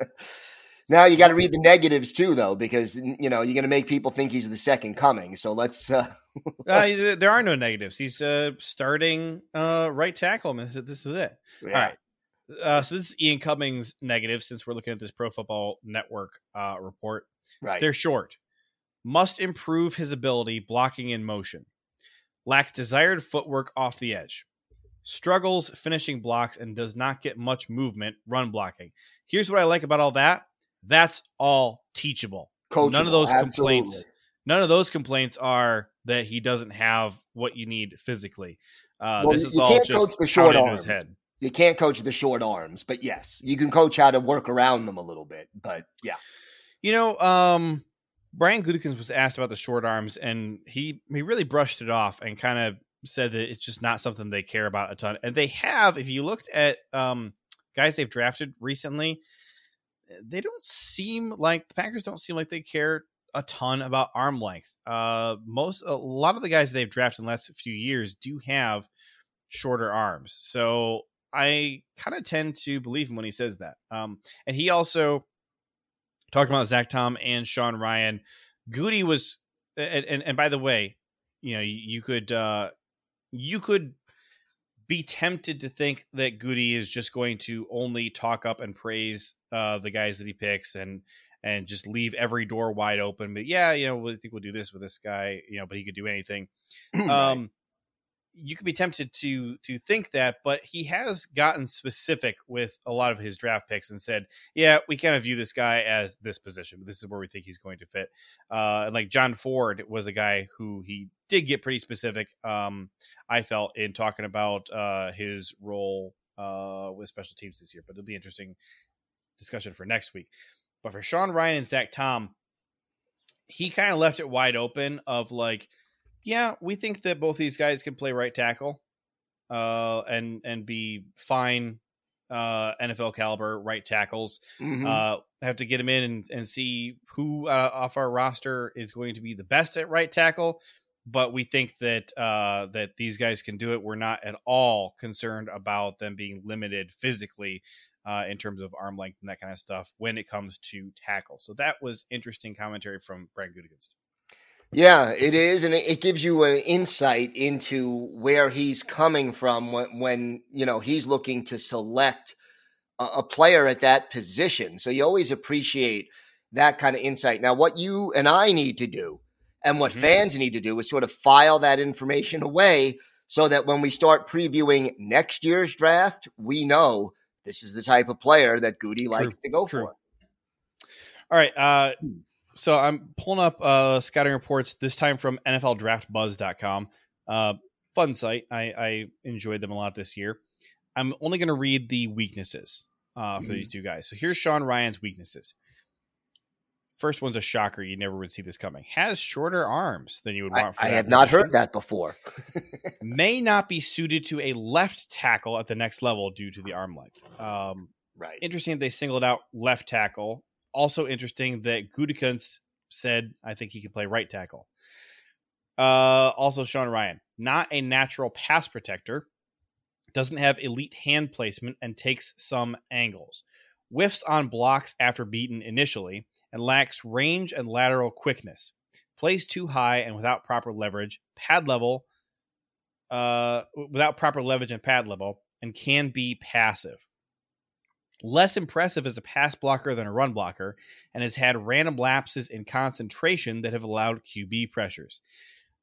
Now you got to read the negatives too, though, because you know you're going to make people think he's the second coming. So let's. Uh...
uh, there are no negatives. He's uh, starting uh, right tackle. This, this is it. Yeah. All right. Uh, so this is Ian Cummings' negative since we're looking at this Pro Football Network uh, report.
Right.
They're short. Must improve his ability blocking in motion. Lacks desired footwork off the edge. Struggles finishing blocks and does not get much movement run blocking. Here's what I like about all that that's all teachable. Coachable, none of those absolutely. complaints. None of those complaints are that he doesn't have what you need physically. Uh, well, this is all just the short arms. his head.
You can't coach the short arms, but yes, you can coach how to work around them a little bit. But yeah,
you know, um, Brian Gutekunst was asked about the short arms, and he he really brushed it off and kind of said that it's just not something they care about a ton. And they have, if you looked at um, guys they've drafted recently, they don't seem like the Packers don't seem like they care a ton about arm length. Uh, most a lot of the guys they've drafted in the last few years do have shorter arms, so I kind of tend to believe him when he says that. Um, and he also talked about Zach Tom and Sean Rhyan. Goody was, and, and, and by the way, you know you could uh, you could be tempted to think that Goody is just going to only talk up and praise uh, the guys that he picks and and just leave every door wide open. But yeah, you know, I think we'll do this with this guy, you know, but he could do anything. Um, you could be tempted to to think that, but he has gotten specific with a lot of his draft picks and said, "Yeah, we kind of view this guy as this position, but this is where we think he's going to fit." Uh, and like John Ford was a guy who he did get pretty specific. Um, I felt in talking about uh, his role uh, with special teams this year, but it'll be interesting discussion for next week. But for Sean Rhyan and Zach Tom, he kind of left it wide open of like yeah, we think that both these guys can play right tackle, uh, and and be fine uh, NFL caliber right tackles. Mm-hmm. Uh, have to get them in and, and see who uh, off our roster is going to be the best at right tackle. but we think that uh, that these guys can do it. We're not at all concerned about them being limited physically uh, in terms of arm length and that kind of stuff when it comes to tackle. So that was interesting commentary from Brian Gutekunst.
Yeah, it is, and it gives you an insight into where he's coming from when, when you know he's looking to select a, a player at that position. So you always appreciate that kind of insight. Now, what you and I need to do and what mm-hmm. fans need to do is sort of file that information away so that when we start previewing next year's draft, we know this is the type of player that Goody likes to go True. for.
All right. Uh, so I'm pulling up uh, scouting reports, this time from NFLDraftBuzz.com. Uh, fun site. I, I enjoyed them a lot this year. I'm only going to read the weaknesses uh, for mm-hmm. these two guys. So here's Sean Rhyan's weaknesses. First one's a shocker. You never would see this coming. Has shorter arms than you would want.
I, I have not heard that before.
May not be suited to a left tackle at the next level due to the arm length. Um,
right.
Interesting. That they singled out left tackle. Also interesting that Gutekunst said, "I think he can play right tackle." Uh, also, Sean Rhyan, not a natural pass protector, doesn't have elite hand placement, and takes some angles. Whiffs on blocks after beaten initially and lacks range and lateral quickness. Plays too high and without proper leverage, pad level, uh, without proper leverage and pad level, and can be passive. Less impressive as a pass blocker than a run blocker, and has had random lapses in concentration that have allowed QB pressures.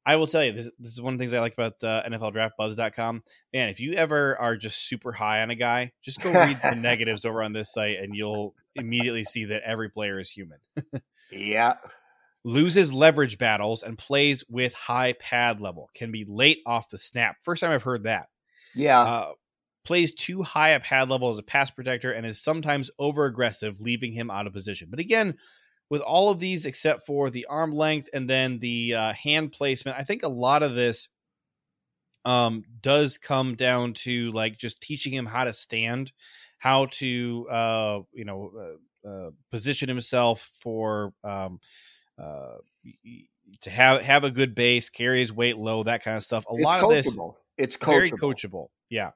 I will tell you this. This is one of the things I like about uh, NFLDraftBuzz.com. Man, if you ever are just super high on a guy, just go read the negatives over on this site, and you'll immediately see that every player is human.
yeah.
Loses leverage battles and plays with high pad level. Can be late off the snap. First time I've heard that.
Yeah.
Uh, plays too high a pad level as a pass protector and is sometimes over aggressive, leaving him out of position. But again, with all of these except for the arm length and then the uh, hand placement. I think a lot of this um, does come down to like just teaching him how to stand, how to uh, you know uh, uh position himself for um, uh, to have have a good base, carry his weight low, that kind of stuff. A
it's
lot
coachable.
of this,
it's coachable.
very coachable. Yeah.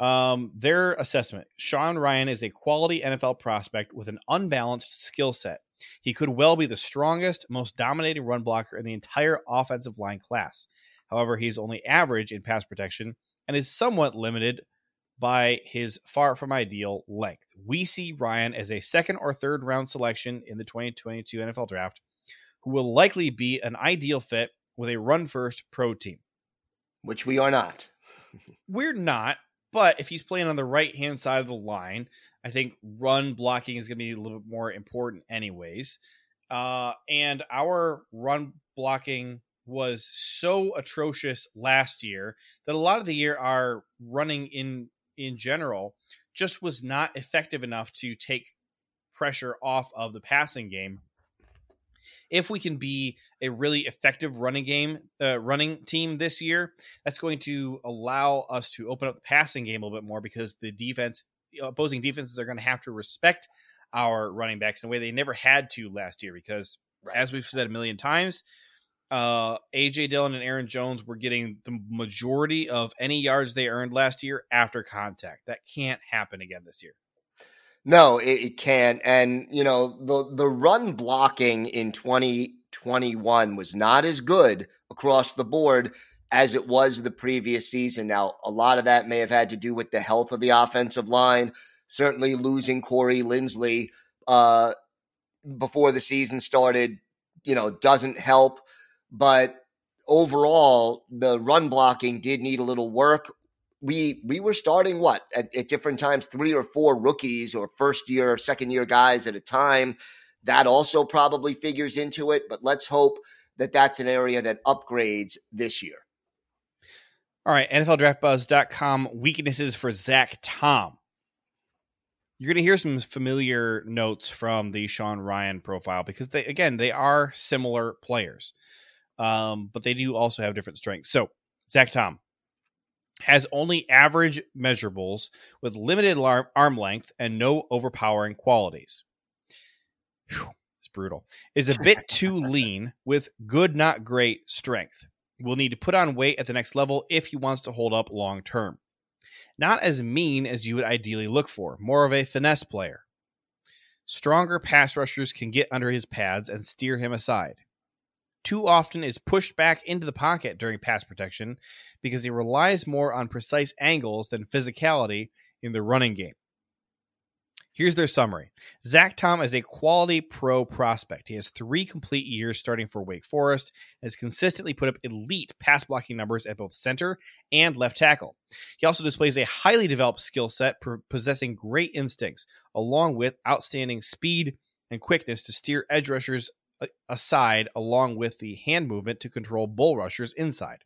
Um, their assessment: Sean Rhyan is a quality NFL prospect with an unbalanced skill set. He could well be the strongest, most dominating run blocker in the entire offensive line class. However, he's only average in pass protection and is somewhat limited by his far from ideal length. We see Rhyan as a second or third round selection in the 2022 NFL draft, who will likely be an ideal fit with a run first pro team.
Which we are not.
We're not, but if he's playing on the right hand side of the line, I think run blocking is going to be a little bit more important, anyways. Uh, and our run blocking was so atrocious last year that a lot of the year our running in in general just was not effective enough to take pressure off of the passing game. If we can be a really effective running game, uh, running team this year, that's going to allow us to open up the passing game a little bit more because the defense opposing defenses are going to have to respect our running backs in a way they never had to last year because, right. as we've said a million times, uh, AJ Dillon and Aaron Jones were getting the majority of any yards they earned last year after contact. That can't happen again this year.
No, it, it can't. And you know the the run blocking in 2021 was not as good across the board as it was the previous season. Now, a lot of that may have had to do with the health of the offensive line. Certainly, losing Corey Linsley uh, before the season started, you know, doesn't help. But overall, the run blocking did need a little work. We we were starting what at, at different times, three or four rookies or first year, or second year guys at a time. That also probably figures into it. But let's hope that that's an area that upgrades this year.
All right, NFLDraftBuzz.com weaknesses for Zach Tom. You're going to hear some familiar notes from the Sean Rhyan profile because they, again, they are similar players, um, but they do also have different strengths. So, Zach Tom has only average measurables with limited arm length and no overpowering qualities. Whew, it's brutal. Is a bit too lean with good, not great strength. Will need to put on weight at the next level if he wants to hold up long term. Not as mean as you would ideally look for, more of a finesse player. Stronger pass rushers can get under his pads and steer him aside. Too often is pushed back into the pocket during pass protection because he relies more on precise angles than physicality in the running game. Here's their summary Zach Tom is a quality pro prospect. He has three complete years starting for Wake Forest and has consistently put up elite pass blocking numbers at both center and left tackle. He also displays a highly developed skill set, possessing great instincts, along with outstanding speed and quickness to steer edge rushers uh, aside, along with the hand movement to control bull rushers inside.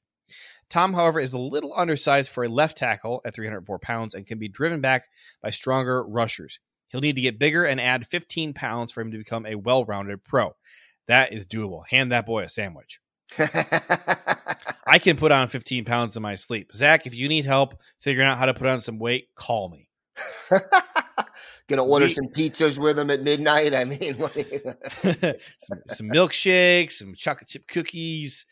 Tom, however, is a little undersized for a left tackle at 304 pounds and can be driven back by stronger rushers. He'll need to get bigger and add 15 pounds for him to become a well rounded pro. That is doable. Hand that boy a sandwich. I can put on 15 pounds in my sleep. Zach, if you need help figuring out how to put on some weight, call me.
Gonna order we, some pizzas with him at midnight. I mean,
some, some, milkshakes, some chocolate chip cookies.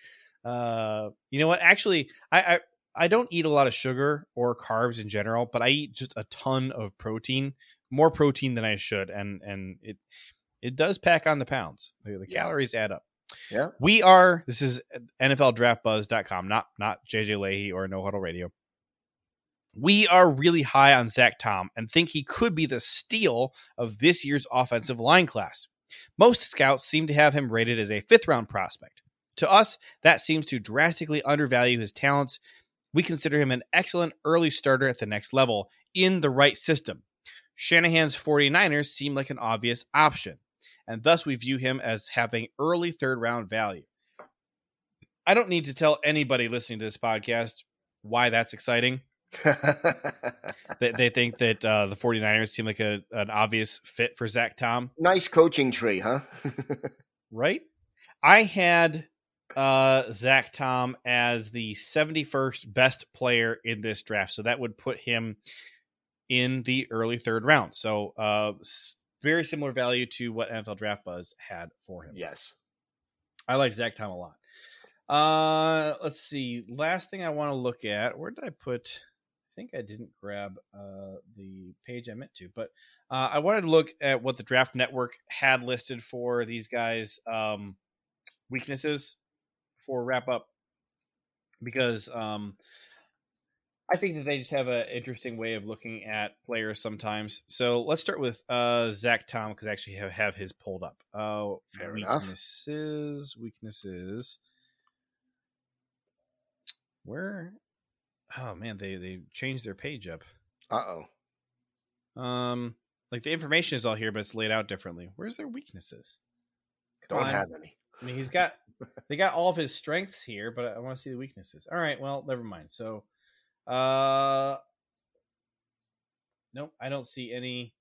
Uh, you know what? Actually, I, I I don't eat a lot of sugar or carbs in general, but I eat just a ton of protein more protein than I should, and and it it does pack on the pounds. The, the calories add up.
Yeah.
We are this is NFLDraftBuzz.com, not not JJ Leahy or No Huddle Radio. We are really high on Zach Tom and think he could be the steal of this year's offensive line class. Most scouts seem to have him rated as a fifth round prospect. To us, that seems to drastically undervalue his talents. We consider him an excellent early starter at the next level in the right system. Shanahan's 49ers seem like an obvious option, and thus we view him as having early third round value. I don't need to tell anybody listening to this podcast why that's exciting. they, they, think that uh, the 49ers seem like a, an obvious fit for Zach Tom.
Nice coaching tree, huh?
right? I had uh, Zach Tom as the 71st best player in this draft. So that would put him in the early third round. So, uh, very similar value to what NFL Draft Buzz had for him.
Yes,
I like Zach Tom a lot. Uh, let's see. Last thing I want to look at. Where did I put? I think I didn't grab uh, the page I meant to, but uh, I wanted to look at what the Draft Network had listed for these guys' um, weaknesses for wrap up because um, I think that they just have an interesting way of looking at players sometimes. So let's start with uh, Zach Tom because I actually have, have his pulled up. Uh,
Fair
weaknesses,
enough.
weaknesses. Where? Oh man, they they changed their page up.
Uh
oh. Um, like the information is all here, but it's laid out differently. Where's their weaknesses?
Come Don't on. have any.
I mean, he's got they got all of his strengths here, but I want to see the weaknesses. All right, well, never mind. So uh, nope, I don't see any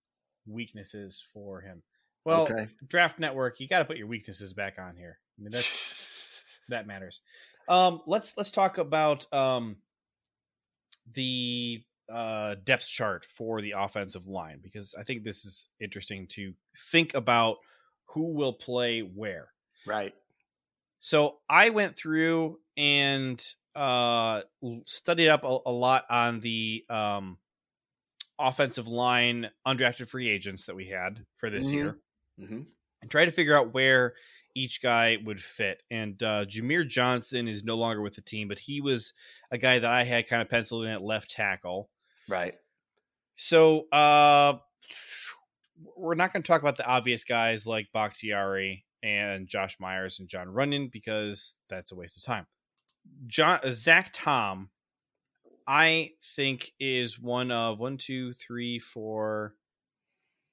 weaknesses for him. Well, okay. Draft Network, you got to put your weaknesses back on here. I mean, that's that matters. Um, let's let's talk about um the uh depth chart for the offensive line because I think this is interesting to think about who will play where.
Right.
So I went through and uh, studied up a, a, lot on the um, offensive line undrafted free agents that we had for this mm-hmm. year,
mm-hmm.
and try to figure out where each guy would fit. And uh, Jahmir Johnson is no longer with the team, but he was a guy that I had kind of penciled in at left tackle.
Right.
So uh, we're not going to talk about the obvious guys like Bakhtiari and Josh Myers and Jon Runyan because that's a waste of time. John uh, Zach Tom, I think is one of one, two, three, four,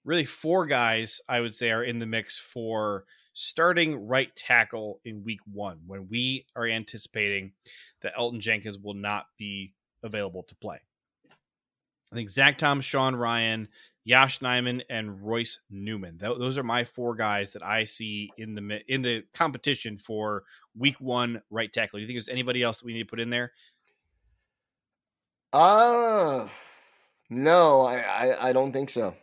really four guys I would say are in the mix for starting right tackle in week one when we are anticipating that Elgton Jenkins will not be available to play. I think Zach Tom, Sean Rhyan, Yosh Nijman, and Royce Newman. Th- those are my four guys that I see in the in the competition for Week One right tackle. Do you think there's anybody else that we need to put in there?
Uh no, I, I, I don't think so.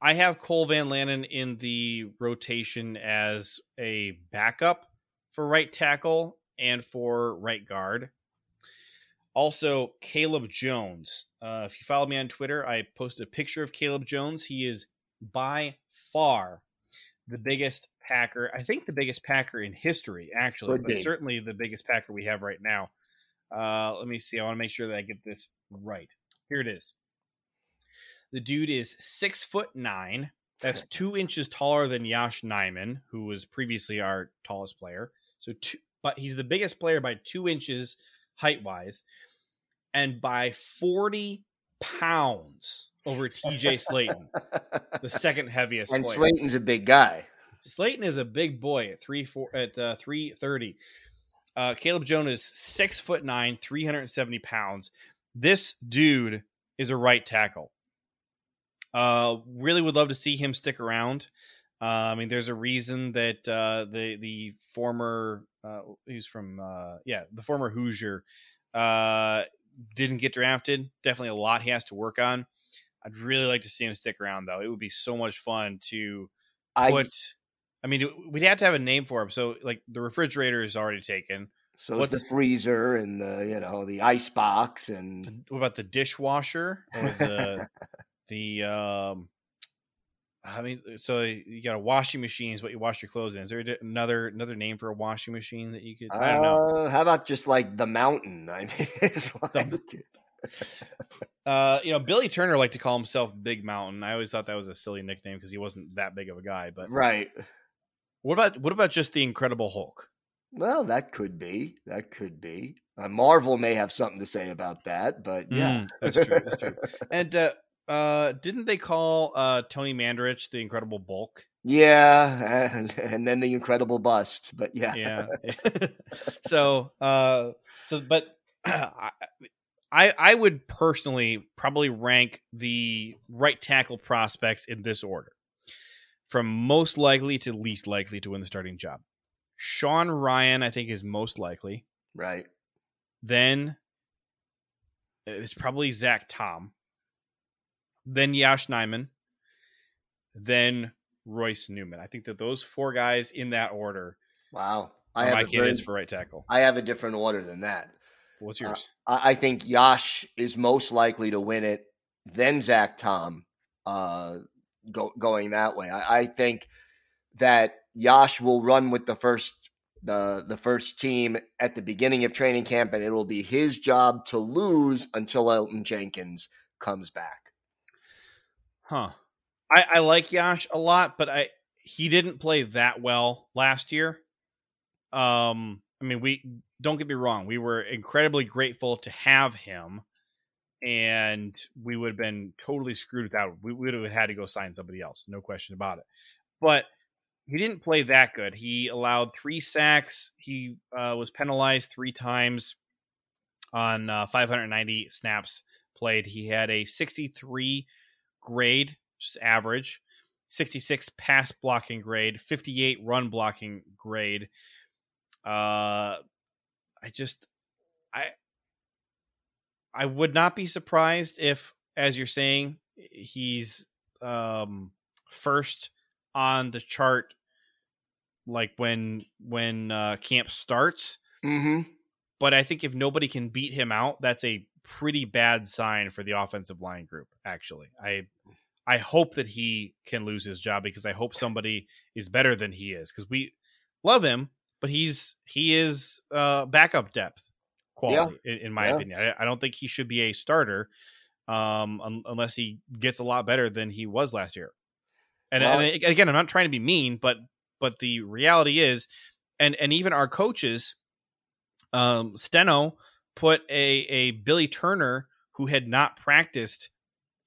I have Cole Van Lanen in the rotation as a backup for right tackle and for right guard. Also, Caleb Jones. Uh, if you follow me on Twitter, I post a picture of Caleb Jones. He is by far the biggest Packer. I think the biggest Packer in history, actually, but certainly the biggest Packer we have right now. Uh, let me see. I want to make sure that I get this right. Here it is. The dude is six foot nine. That's two inches taller than Yash Nijman, who was previously our tallest player. So, two, but he's the biggest player by two inches height wise, and by forty pounds over TJ Slaton, the second heaviest.
and
player.
Slaton's a big guy.
Slaton is a big boy at three four at uh, three thirty. Uh, Caleb Jones is six foot nine, three hundred and seventy pounds. This dude is a right tackle. Uh, really would love to see him stick around. Uh, I mean, there's a reason that uh, the the former uh, he's from uh, yeah the former Hoosier uh, didn't get drafted. Definitely a lot he has to work on. I'd really like to see him stick around though. It would be so much fun to
I
put. I mean, we'd have to have a name for him. So, like, the refrigerator is already taken.
so it's the freezer and the you know the ice box and
What about the dishwasher or the the um? I mean, so you got a washing machine is what you wash your clothes in. Is there another another name for a washing machine that you could? I don't know.
Uh, how about just like the mountain? I mean, it's like,
Uh, you know, Billy Turner liked to call himself Big Mountain. I always thought that was a silly nickname because he wasn't that big of a guy. But
right.
what about what about just the Incredible Hulk?
Well, that could be. That could be. Uh, Marvel may have something to say about that, but yeah,
Mm, that's true. That's true. And uh, uh, didn't they call uh, Tony Mandarich the Incredible Bulk?
yeah, and, and then the incredible bust. But yeah,
Yeah. so, uh, so, but I, I, I would personally probably rank the right tackle prospects in this order, from most likely to least likely to win the starting job. Sean Rhyan, I think, is most likely.
right.
Then it's probably Zach Tom. Then Yash Nijman. Then Royce Newman. I think that those four guys in that order
Wow, I have
my
very,
candidates for right tackle.
I have a different order than that.
What's
Uh,
yours?
I, I think Yash is most likely to win it. Then Zach Tom, uh, go, going that way. I, I think that Yash will run with the first the the first team at the beginning of training camp, and it will be his job to lose until Elgton Jenkins comes back.
Huh. I, I like Yash a lot, but I he didn't play that well last year. Um, I mean, we don't get me wrong, we were incredibly grateful to have him, and we would have been totally screwed without. We would have had to go sign somebody else, no question about it. But he didn't play that good. He allowed three sacks. He uh, was penalized three times on uh, 590 snaps played. He had a 63 grade, just average, 66 pass blocking grade, 58 run blocking grade. Uh, I just, I, I would not be surprised if, as you're saying, he's um, first on the chart, like when when uh, camp starts.
Mm-hmm.
But I think if nobody can beat him out, that's a pretty bad sign for the offensive line group. Actually, I I hope that he can lose his job because I hope somebody is better than he is because we love him, but he's he is uh, backup depth quality in, in my
Yeah.
opinion. I, I don't think he should be a starter um, un- unless he gets a lot better than he was last year. And,
Well-
and again, I'm not trying to be mean, but but the reality is, and and even our coaches, um, Steno put a a Billy Turner who had not practiced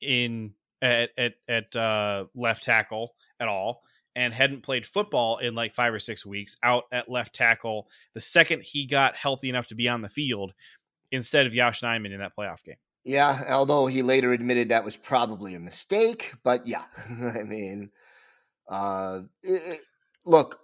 in at at at uh, left tackle at all and hadn't played football in like five or six weeks out at left tackle the second he got healthy enough to be on the field instead of Yash Nijman in that playoff game.
Yeah, although he later admitted that was probably a mistake, but yeah, I mean, uh, it- look,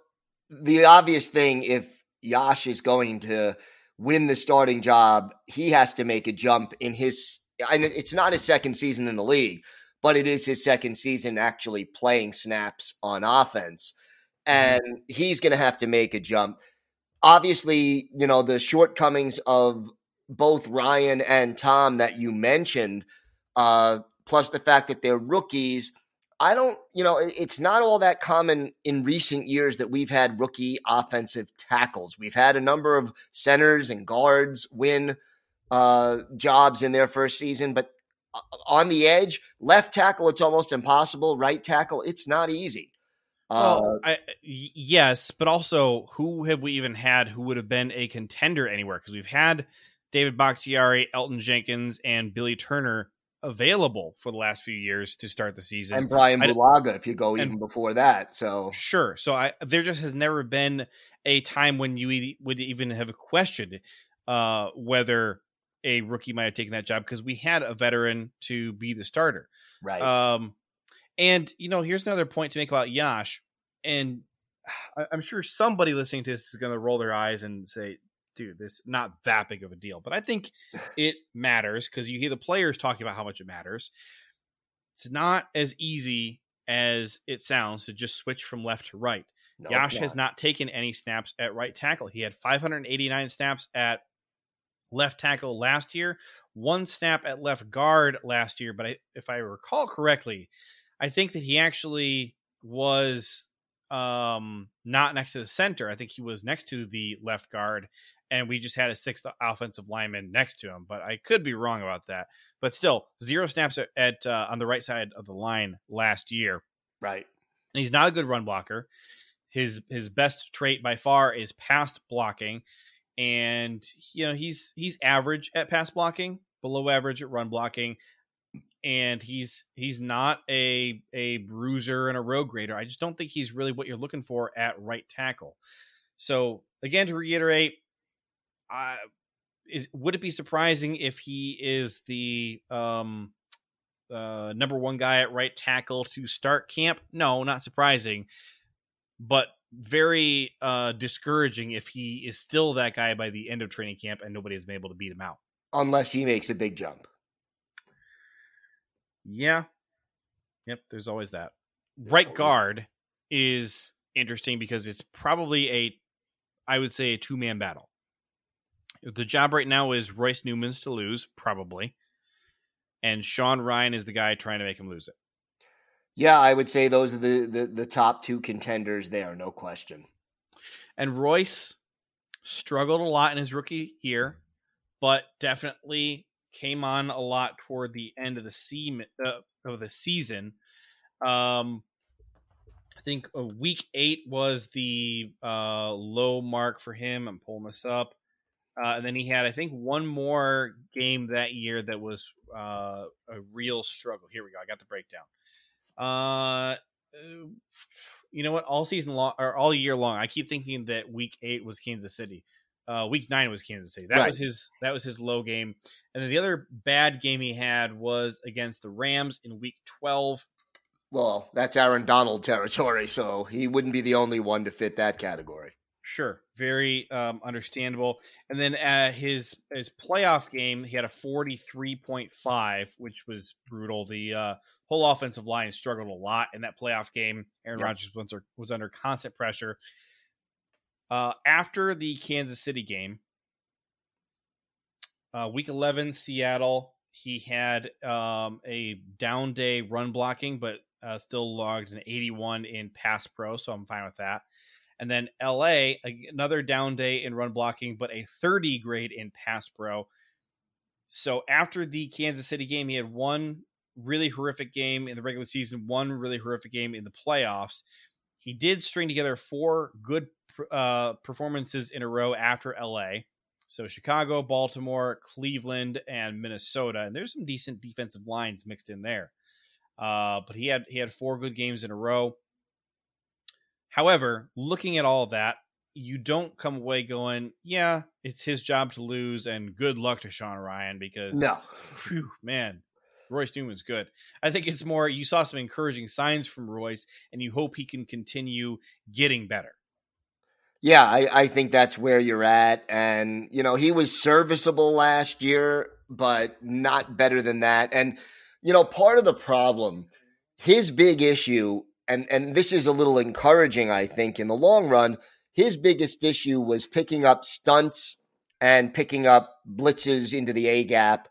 the obvious thing if Yash is going to win the starting job, he has to make a jump in his. And it's not his second season in the league, but it is his second season actually playing snaps on offense.
Mm-hmm.
And he's going to have to make a jump. Obviously, you know, the shortcomings of both Rhyan and Tom that you mentioned, uh, plus the fact that they're rookies. I don't, you know, it's not all that common in recent years that we've had rookie offensive tackles. We've had a number of centers and guards win uh, jobs in their first season, but on the edge, left tackle, it's almost impossible. Right tackle, it's not easy.
Well, uh, I, yes, but also, who have we even had who would have been a contender anywhere? Because we've had David Bakhtiari, Elgton Jenkins, and Billy Turner available for the last few years to start the season.
And Bryan Bulaga, if you go even before that. So
sure. So I there just has never been a time when you would even have questioned uh, whether a rookie might have taken that job because we had a veteran to be the starter.
Right.
Um, and you know, here's another point to make about Yash, and I'm sure somebody listening to this is going to roll their eyes and say, dude, this not that big of a deal. But I think it matters because you hear the players talking about how much it matters. It's not as easy as it sounds to just switch from left to right. No, Yosh not. has not taken any snaps at right tackle. He had 589 snaps at left tackle last year, one snap at left guard last year. But I, if I recall correctly, I think that he actually was um not next to the center. I think he was next to the left guard and we just had a sixth offensive lineman next to him. But I could be wrong about that. But still, zero snaps at, uh, on the right side of the line last year.
Right,
and he's not a good run blocker. His his best trait by far is past blocking, and you know he's he's average at pass blocking, below average at run blocking. And he's he's not a a bruiser and a road grader. I just don't think he's really what you're looking for at right tackle. So again, to reiterate, I is would it be surprising if he is the um, uh, number one guy at right tackle to start camp? No, not surprising, but very uh, discouraging if he is still that guy by the end of training camp and nobody has been able to beat him out.
Unless he makes a big jump.
Yeah. Yep. There's always that. Right guard is interesting because it's probably a, I would say, a two man battle. The job right now is Royce Newman's to lose, probably. And Sean Rhyan is the guy trying to make him lose it.
Yeah, I would say those are the, the, the top two contenders there, no question.
And Royce struggled a lot in his rookie year, but definitely came on a lot toward the end of the se- uh, of the season. Um, I think a week eight was the uh, low mark for him. I'm pulling this up. Uh, and then he had, I think, one more game that year that was uh, a real struggle. Here we go. I got the breakdown. Uh, you know what? All season long or all year long, I keep thinking that week eight was Kansas City. Uh, week nine was Kansas City. That right. was his. That was his low game. And then the other bad game he had was against the Rams in week twelve.
Well, that's Aaron Donald territory, so he wouldn't be the only one to fit that category.
Sure, very um, understandable. And then uh, his his playoff game, he had a forty three point five, which was brutal. The uh, whole offensive line struggled a lot in that playoff game. Aaron yep. Rodgers was, was under constant pressure. Uh, after the Kansas City game, uh, week eleven, Seattle, he had um, a down day run blocking, but uh, still logged an eighty one in pass pro, so I'm fine with that. And then LA, another down day in run blocking, but a 30 grade in pass pro. So after the Kansas City game, he had one really horrific game in the regular season, one really horrific game in the playoffs. He did string together four good uh, performances in a row after LA. So Chicago, Baltimore, Cleveland, and Minnesota, and there's some decent defensive lines mixed in there. Uh, but he had he had four good games in a row. However, looking at all that, you don't come away going, yeah, it's his job to lose, and good luck to Sean Rhyan because,
no,
whew, man, Royce Newman's good. I think it's more you saw some encouraging signs from Royce, and you hope he can continue getting better.
Yeah, I, I think that's where you're at. And, you know, he was serviceable last year, but not better than that. And you know, part of the problem, his big issue, and and this is a little encouraging, I think, in the long run. His biggest issue was picking up stunts and picking up blitzes into the A gap.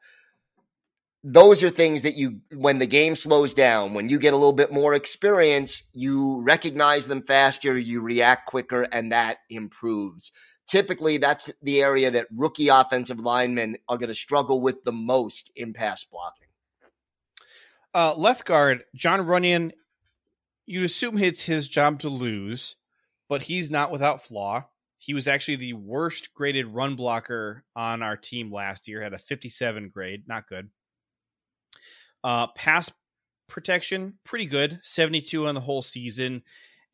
Those are things that you, when the game slows down, when you get a little bit more experience, you recognize them faster, you react quicker, and that improves typically that's the area that rookie offensive linemen are going to struggle with the most in pass blocking.
Uh, left guard, Jon Runyan, you'd assume it's his job to lose, but he's not without flaw. He was actually the worst graded run blocker on our team last year, had a 57 grade, not good. Uh, pass protection, pretty good, 72 on the whole season.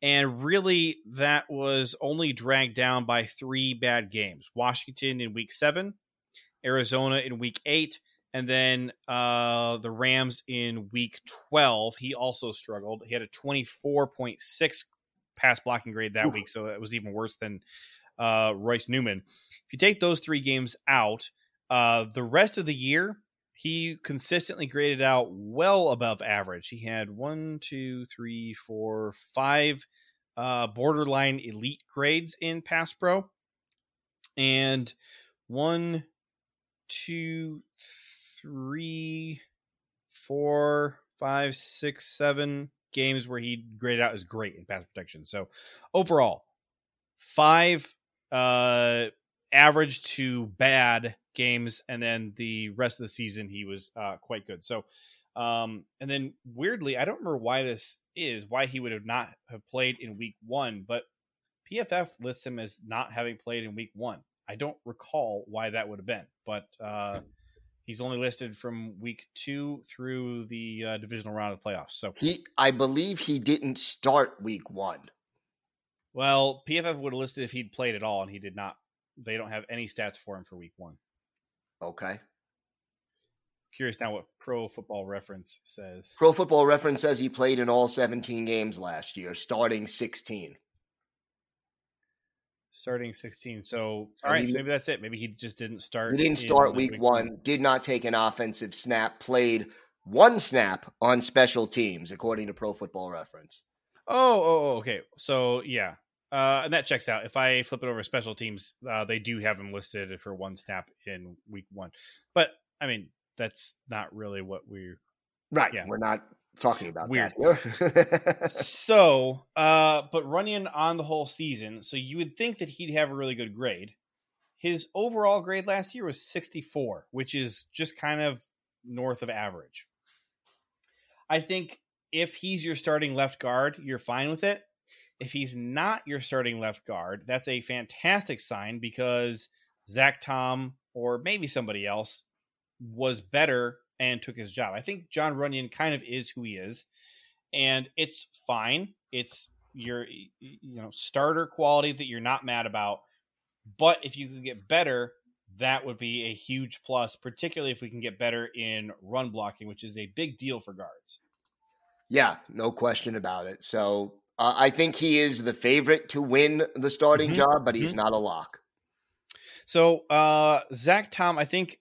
And really, that was only dragged down by three bad games Washington in week seven, Arizona in week eight, and then uh, the Rams in week 12. He also struggled. He had a 24.6 pass blocking grade that Ooh. week, so that was even worse than uh, Royce Newman. If you take those three games out, uh, the rest of the year, he consistently graded out well above average. He had one, two, three, four, five uh, borderline elite grades in Pass Pro, and one, two, three, four, five, six, seven games where he graded out as great in pass protection. So overall, five uh, average to bad games, and then the rest of the season he was uh, quite good. So, um, and then weirdly, I don't remember why this is, why he would have not have played in week one, but PFF lists him as not having played in week one. I don't recall why that would have been, but uh, he's only listed from week two through the uh, divisional round of the playoffs. So
he, I believe, he didn't start week one.
Well, PFF would have listed if he'd played at all, and he did not. They don't have any stats for him for week one.
Okay.
Curious now what Pro Football Reference says.
Pro Football Reference says he played in all 17 games last year, starting 16.
Starting 16. So, all right, he, so maybe that's it. Maybe he just didn't start.
He didn't start week, week one, one, did not take an offensive snap, played one snap on special teams, according to Pro Football Reference.
Oh, oh, oh okay. So, yeah. Uh, and that checks out. If I flip it over special teams, uh, they do have him listed for one snap in week one. But I mean, that's not really what we're
right. Yeah. We're not talking about Weird.
that. so, uh, but Runyan on the whole season, so you would think that he'd have a really good grade. His overall grade last year was 64, which is just kind of north of average. I think if he's your starting left guard, you're fine with it. If he's not your starting left guard, that's a fantastic sign because Zach Tom or maybe somebody else was better and took his job. I think Jon Runyan kind of is who he is, and it's fine. It's your you know starter quality that you're not mad about. But if you can get better, that would be a huge plus, particularly if we can get better in run blocking, which is a big deal for guards.
Yeah, no question about it. So uh, I think he is the favorite to win the starting mm-hmm. job, but he's mm-hmm. not a lock.
So uh, Zach Tom, I think,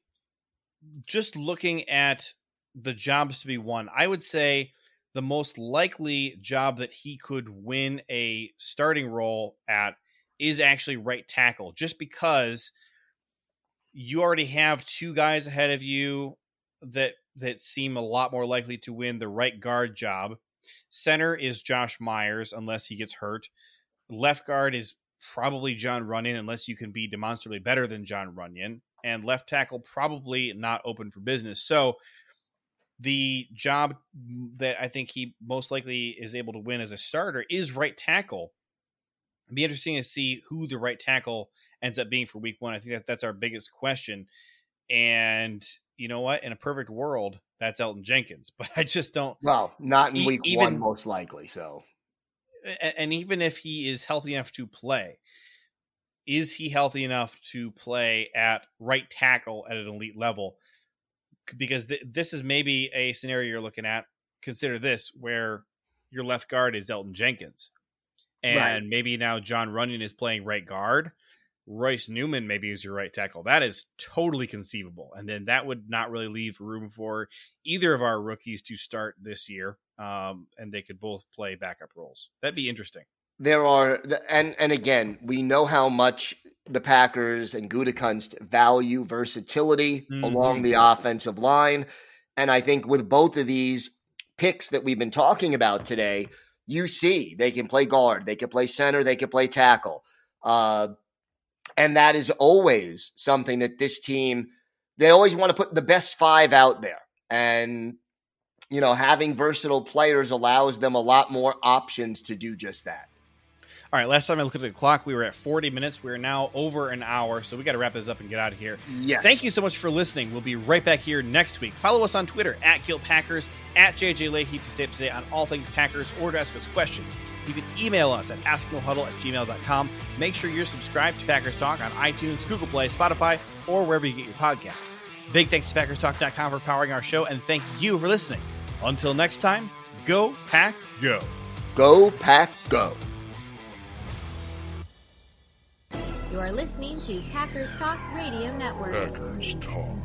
just looking at the jobs to be won, I would say the most likely job that he could win a starting role at is actually right tackle, just because you already have two guys ahead of you that that seem a lot more likely to win the right guard job Center is Josh Myers, unless he gets hurt. Left guard is probably Jon Runyan, unless you can be demonstrably better than Jon Runyan. And left tackle, probably not open for business. So the job that I think he most likely is able to win as a starter is right tackle. It'd be interesting to see who the right tackle ends up being for week one. I think that that's our biggest question. And you know what? In a perfect world, that's Elgton Jenkins. But I just don't.
Well, not in week even, one, most likely. So,
and even if he is healthy enough to play, is he healthy enough to play at right tackle at an elite level? Because th- this is maybe a scenario you're looking at. Consider this where your left guard is Elgton Jenkins, and right. maybe now Jon Runyan is playing right guard. Royce Newman maybe is your right tackle. That is totally conceivable. And then that would not really leave room for either of our rookies to start this year. Um, and they could both play backup roles. That'd be interesting.
There are, and and again, we know how much the Packers and Gutekunst value versatility mm-hmm. along the offensive line, and I think with both of these picks that we've been talking about today, you see they can play guard, they can play center, they can play tackle. Uh, and that is always something that this team, they always want to put the best five out there. And, you know, having versatile players allows them a lot more options to do just that.
All right, last time I looked at the clock, we were at 40 minutes. We are now over an hour, so we got to wrap this up and get out of here.
Yes.
Thank you so much for listening. We'll be right back here next week. Follow us on Twitter at Gilt Packers, at JJ Leahy to stay up to date on all things Packers or to ask us questions. You can email us at asknohuddle at gmail.com. Make sure you're subscribed to Packers Talk on iTunes, Google Play, Spotify, or wherever you get your podcasts. Big thanks to PackersTalk.com for powering our show, and thank you for listening. Until next time, go, Pack, go.
Go, Pack, go.
You are listening to Packers Talk Radio Network.
Packers Talk.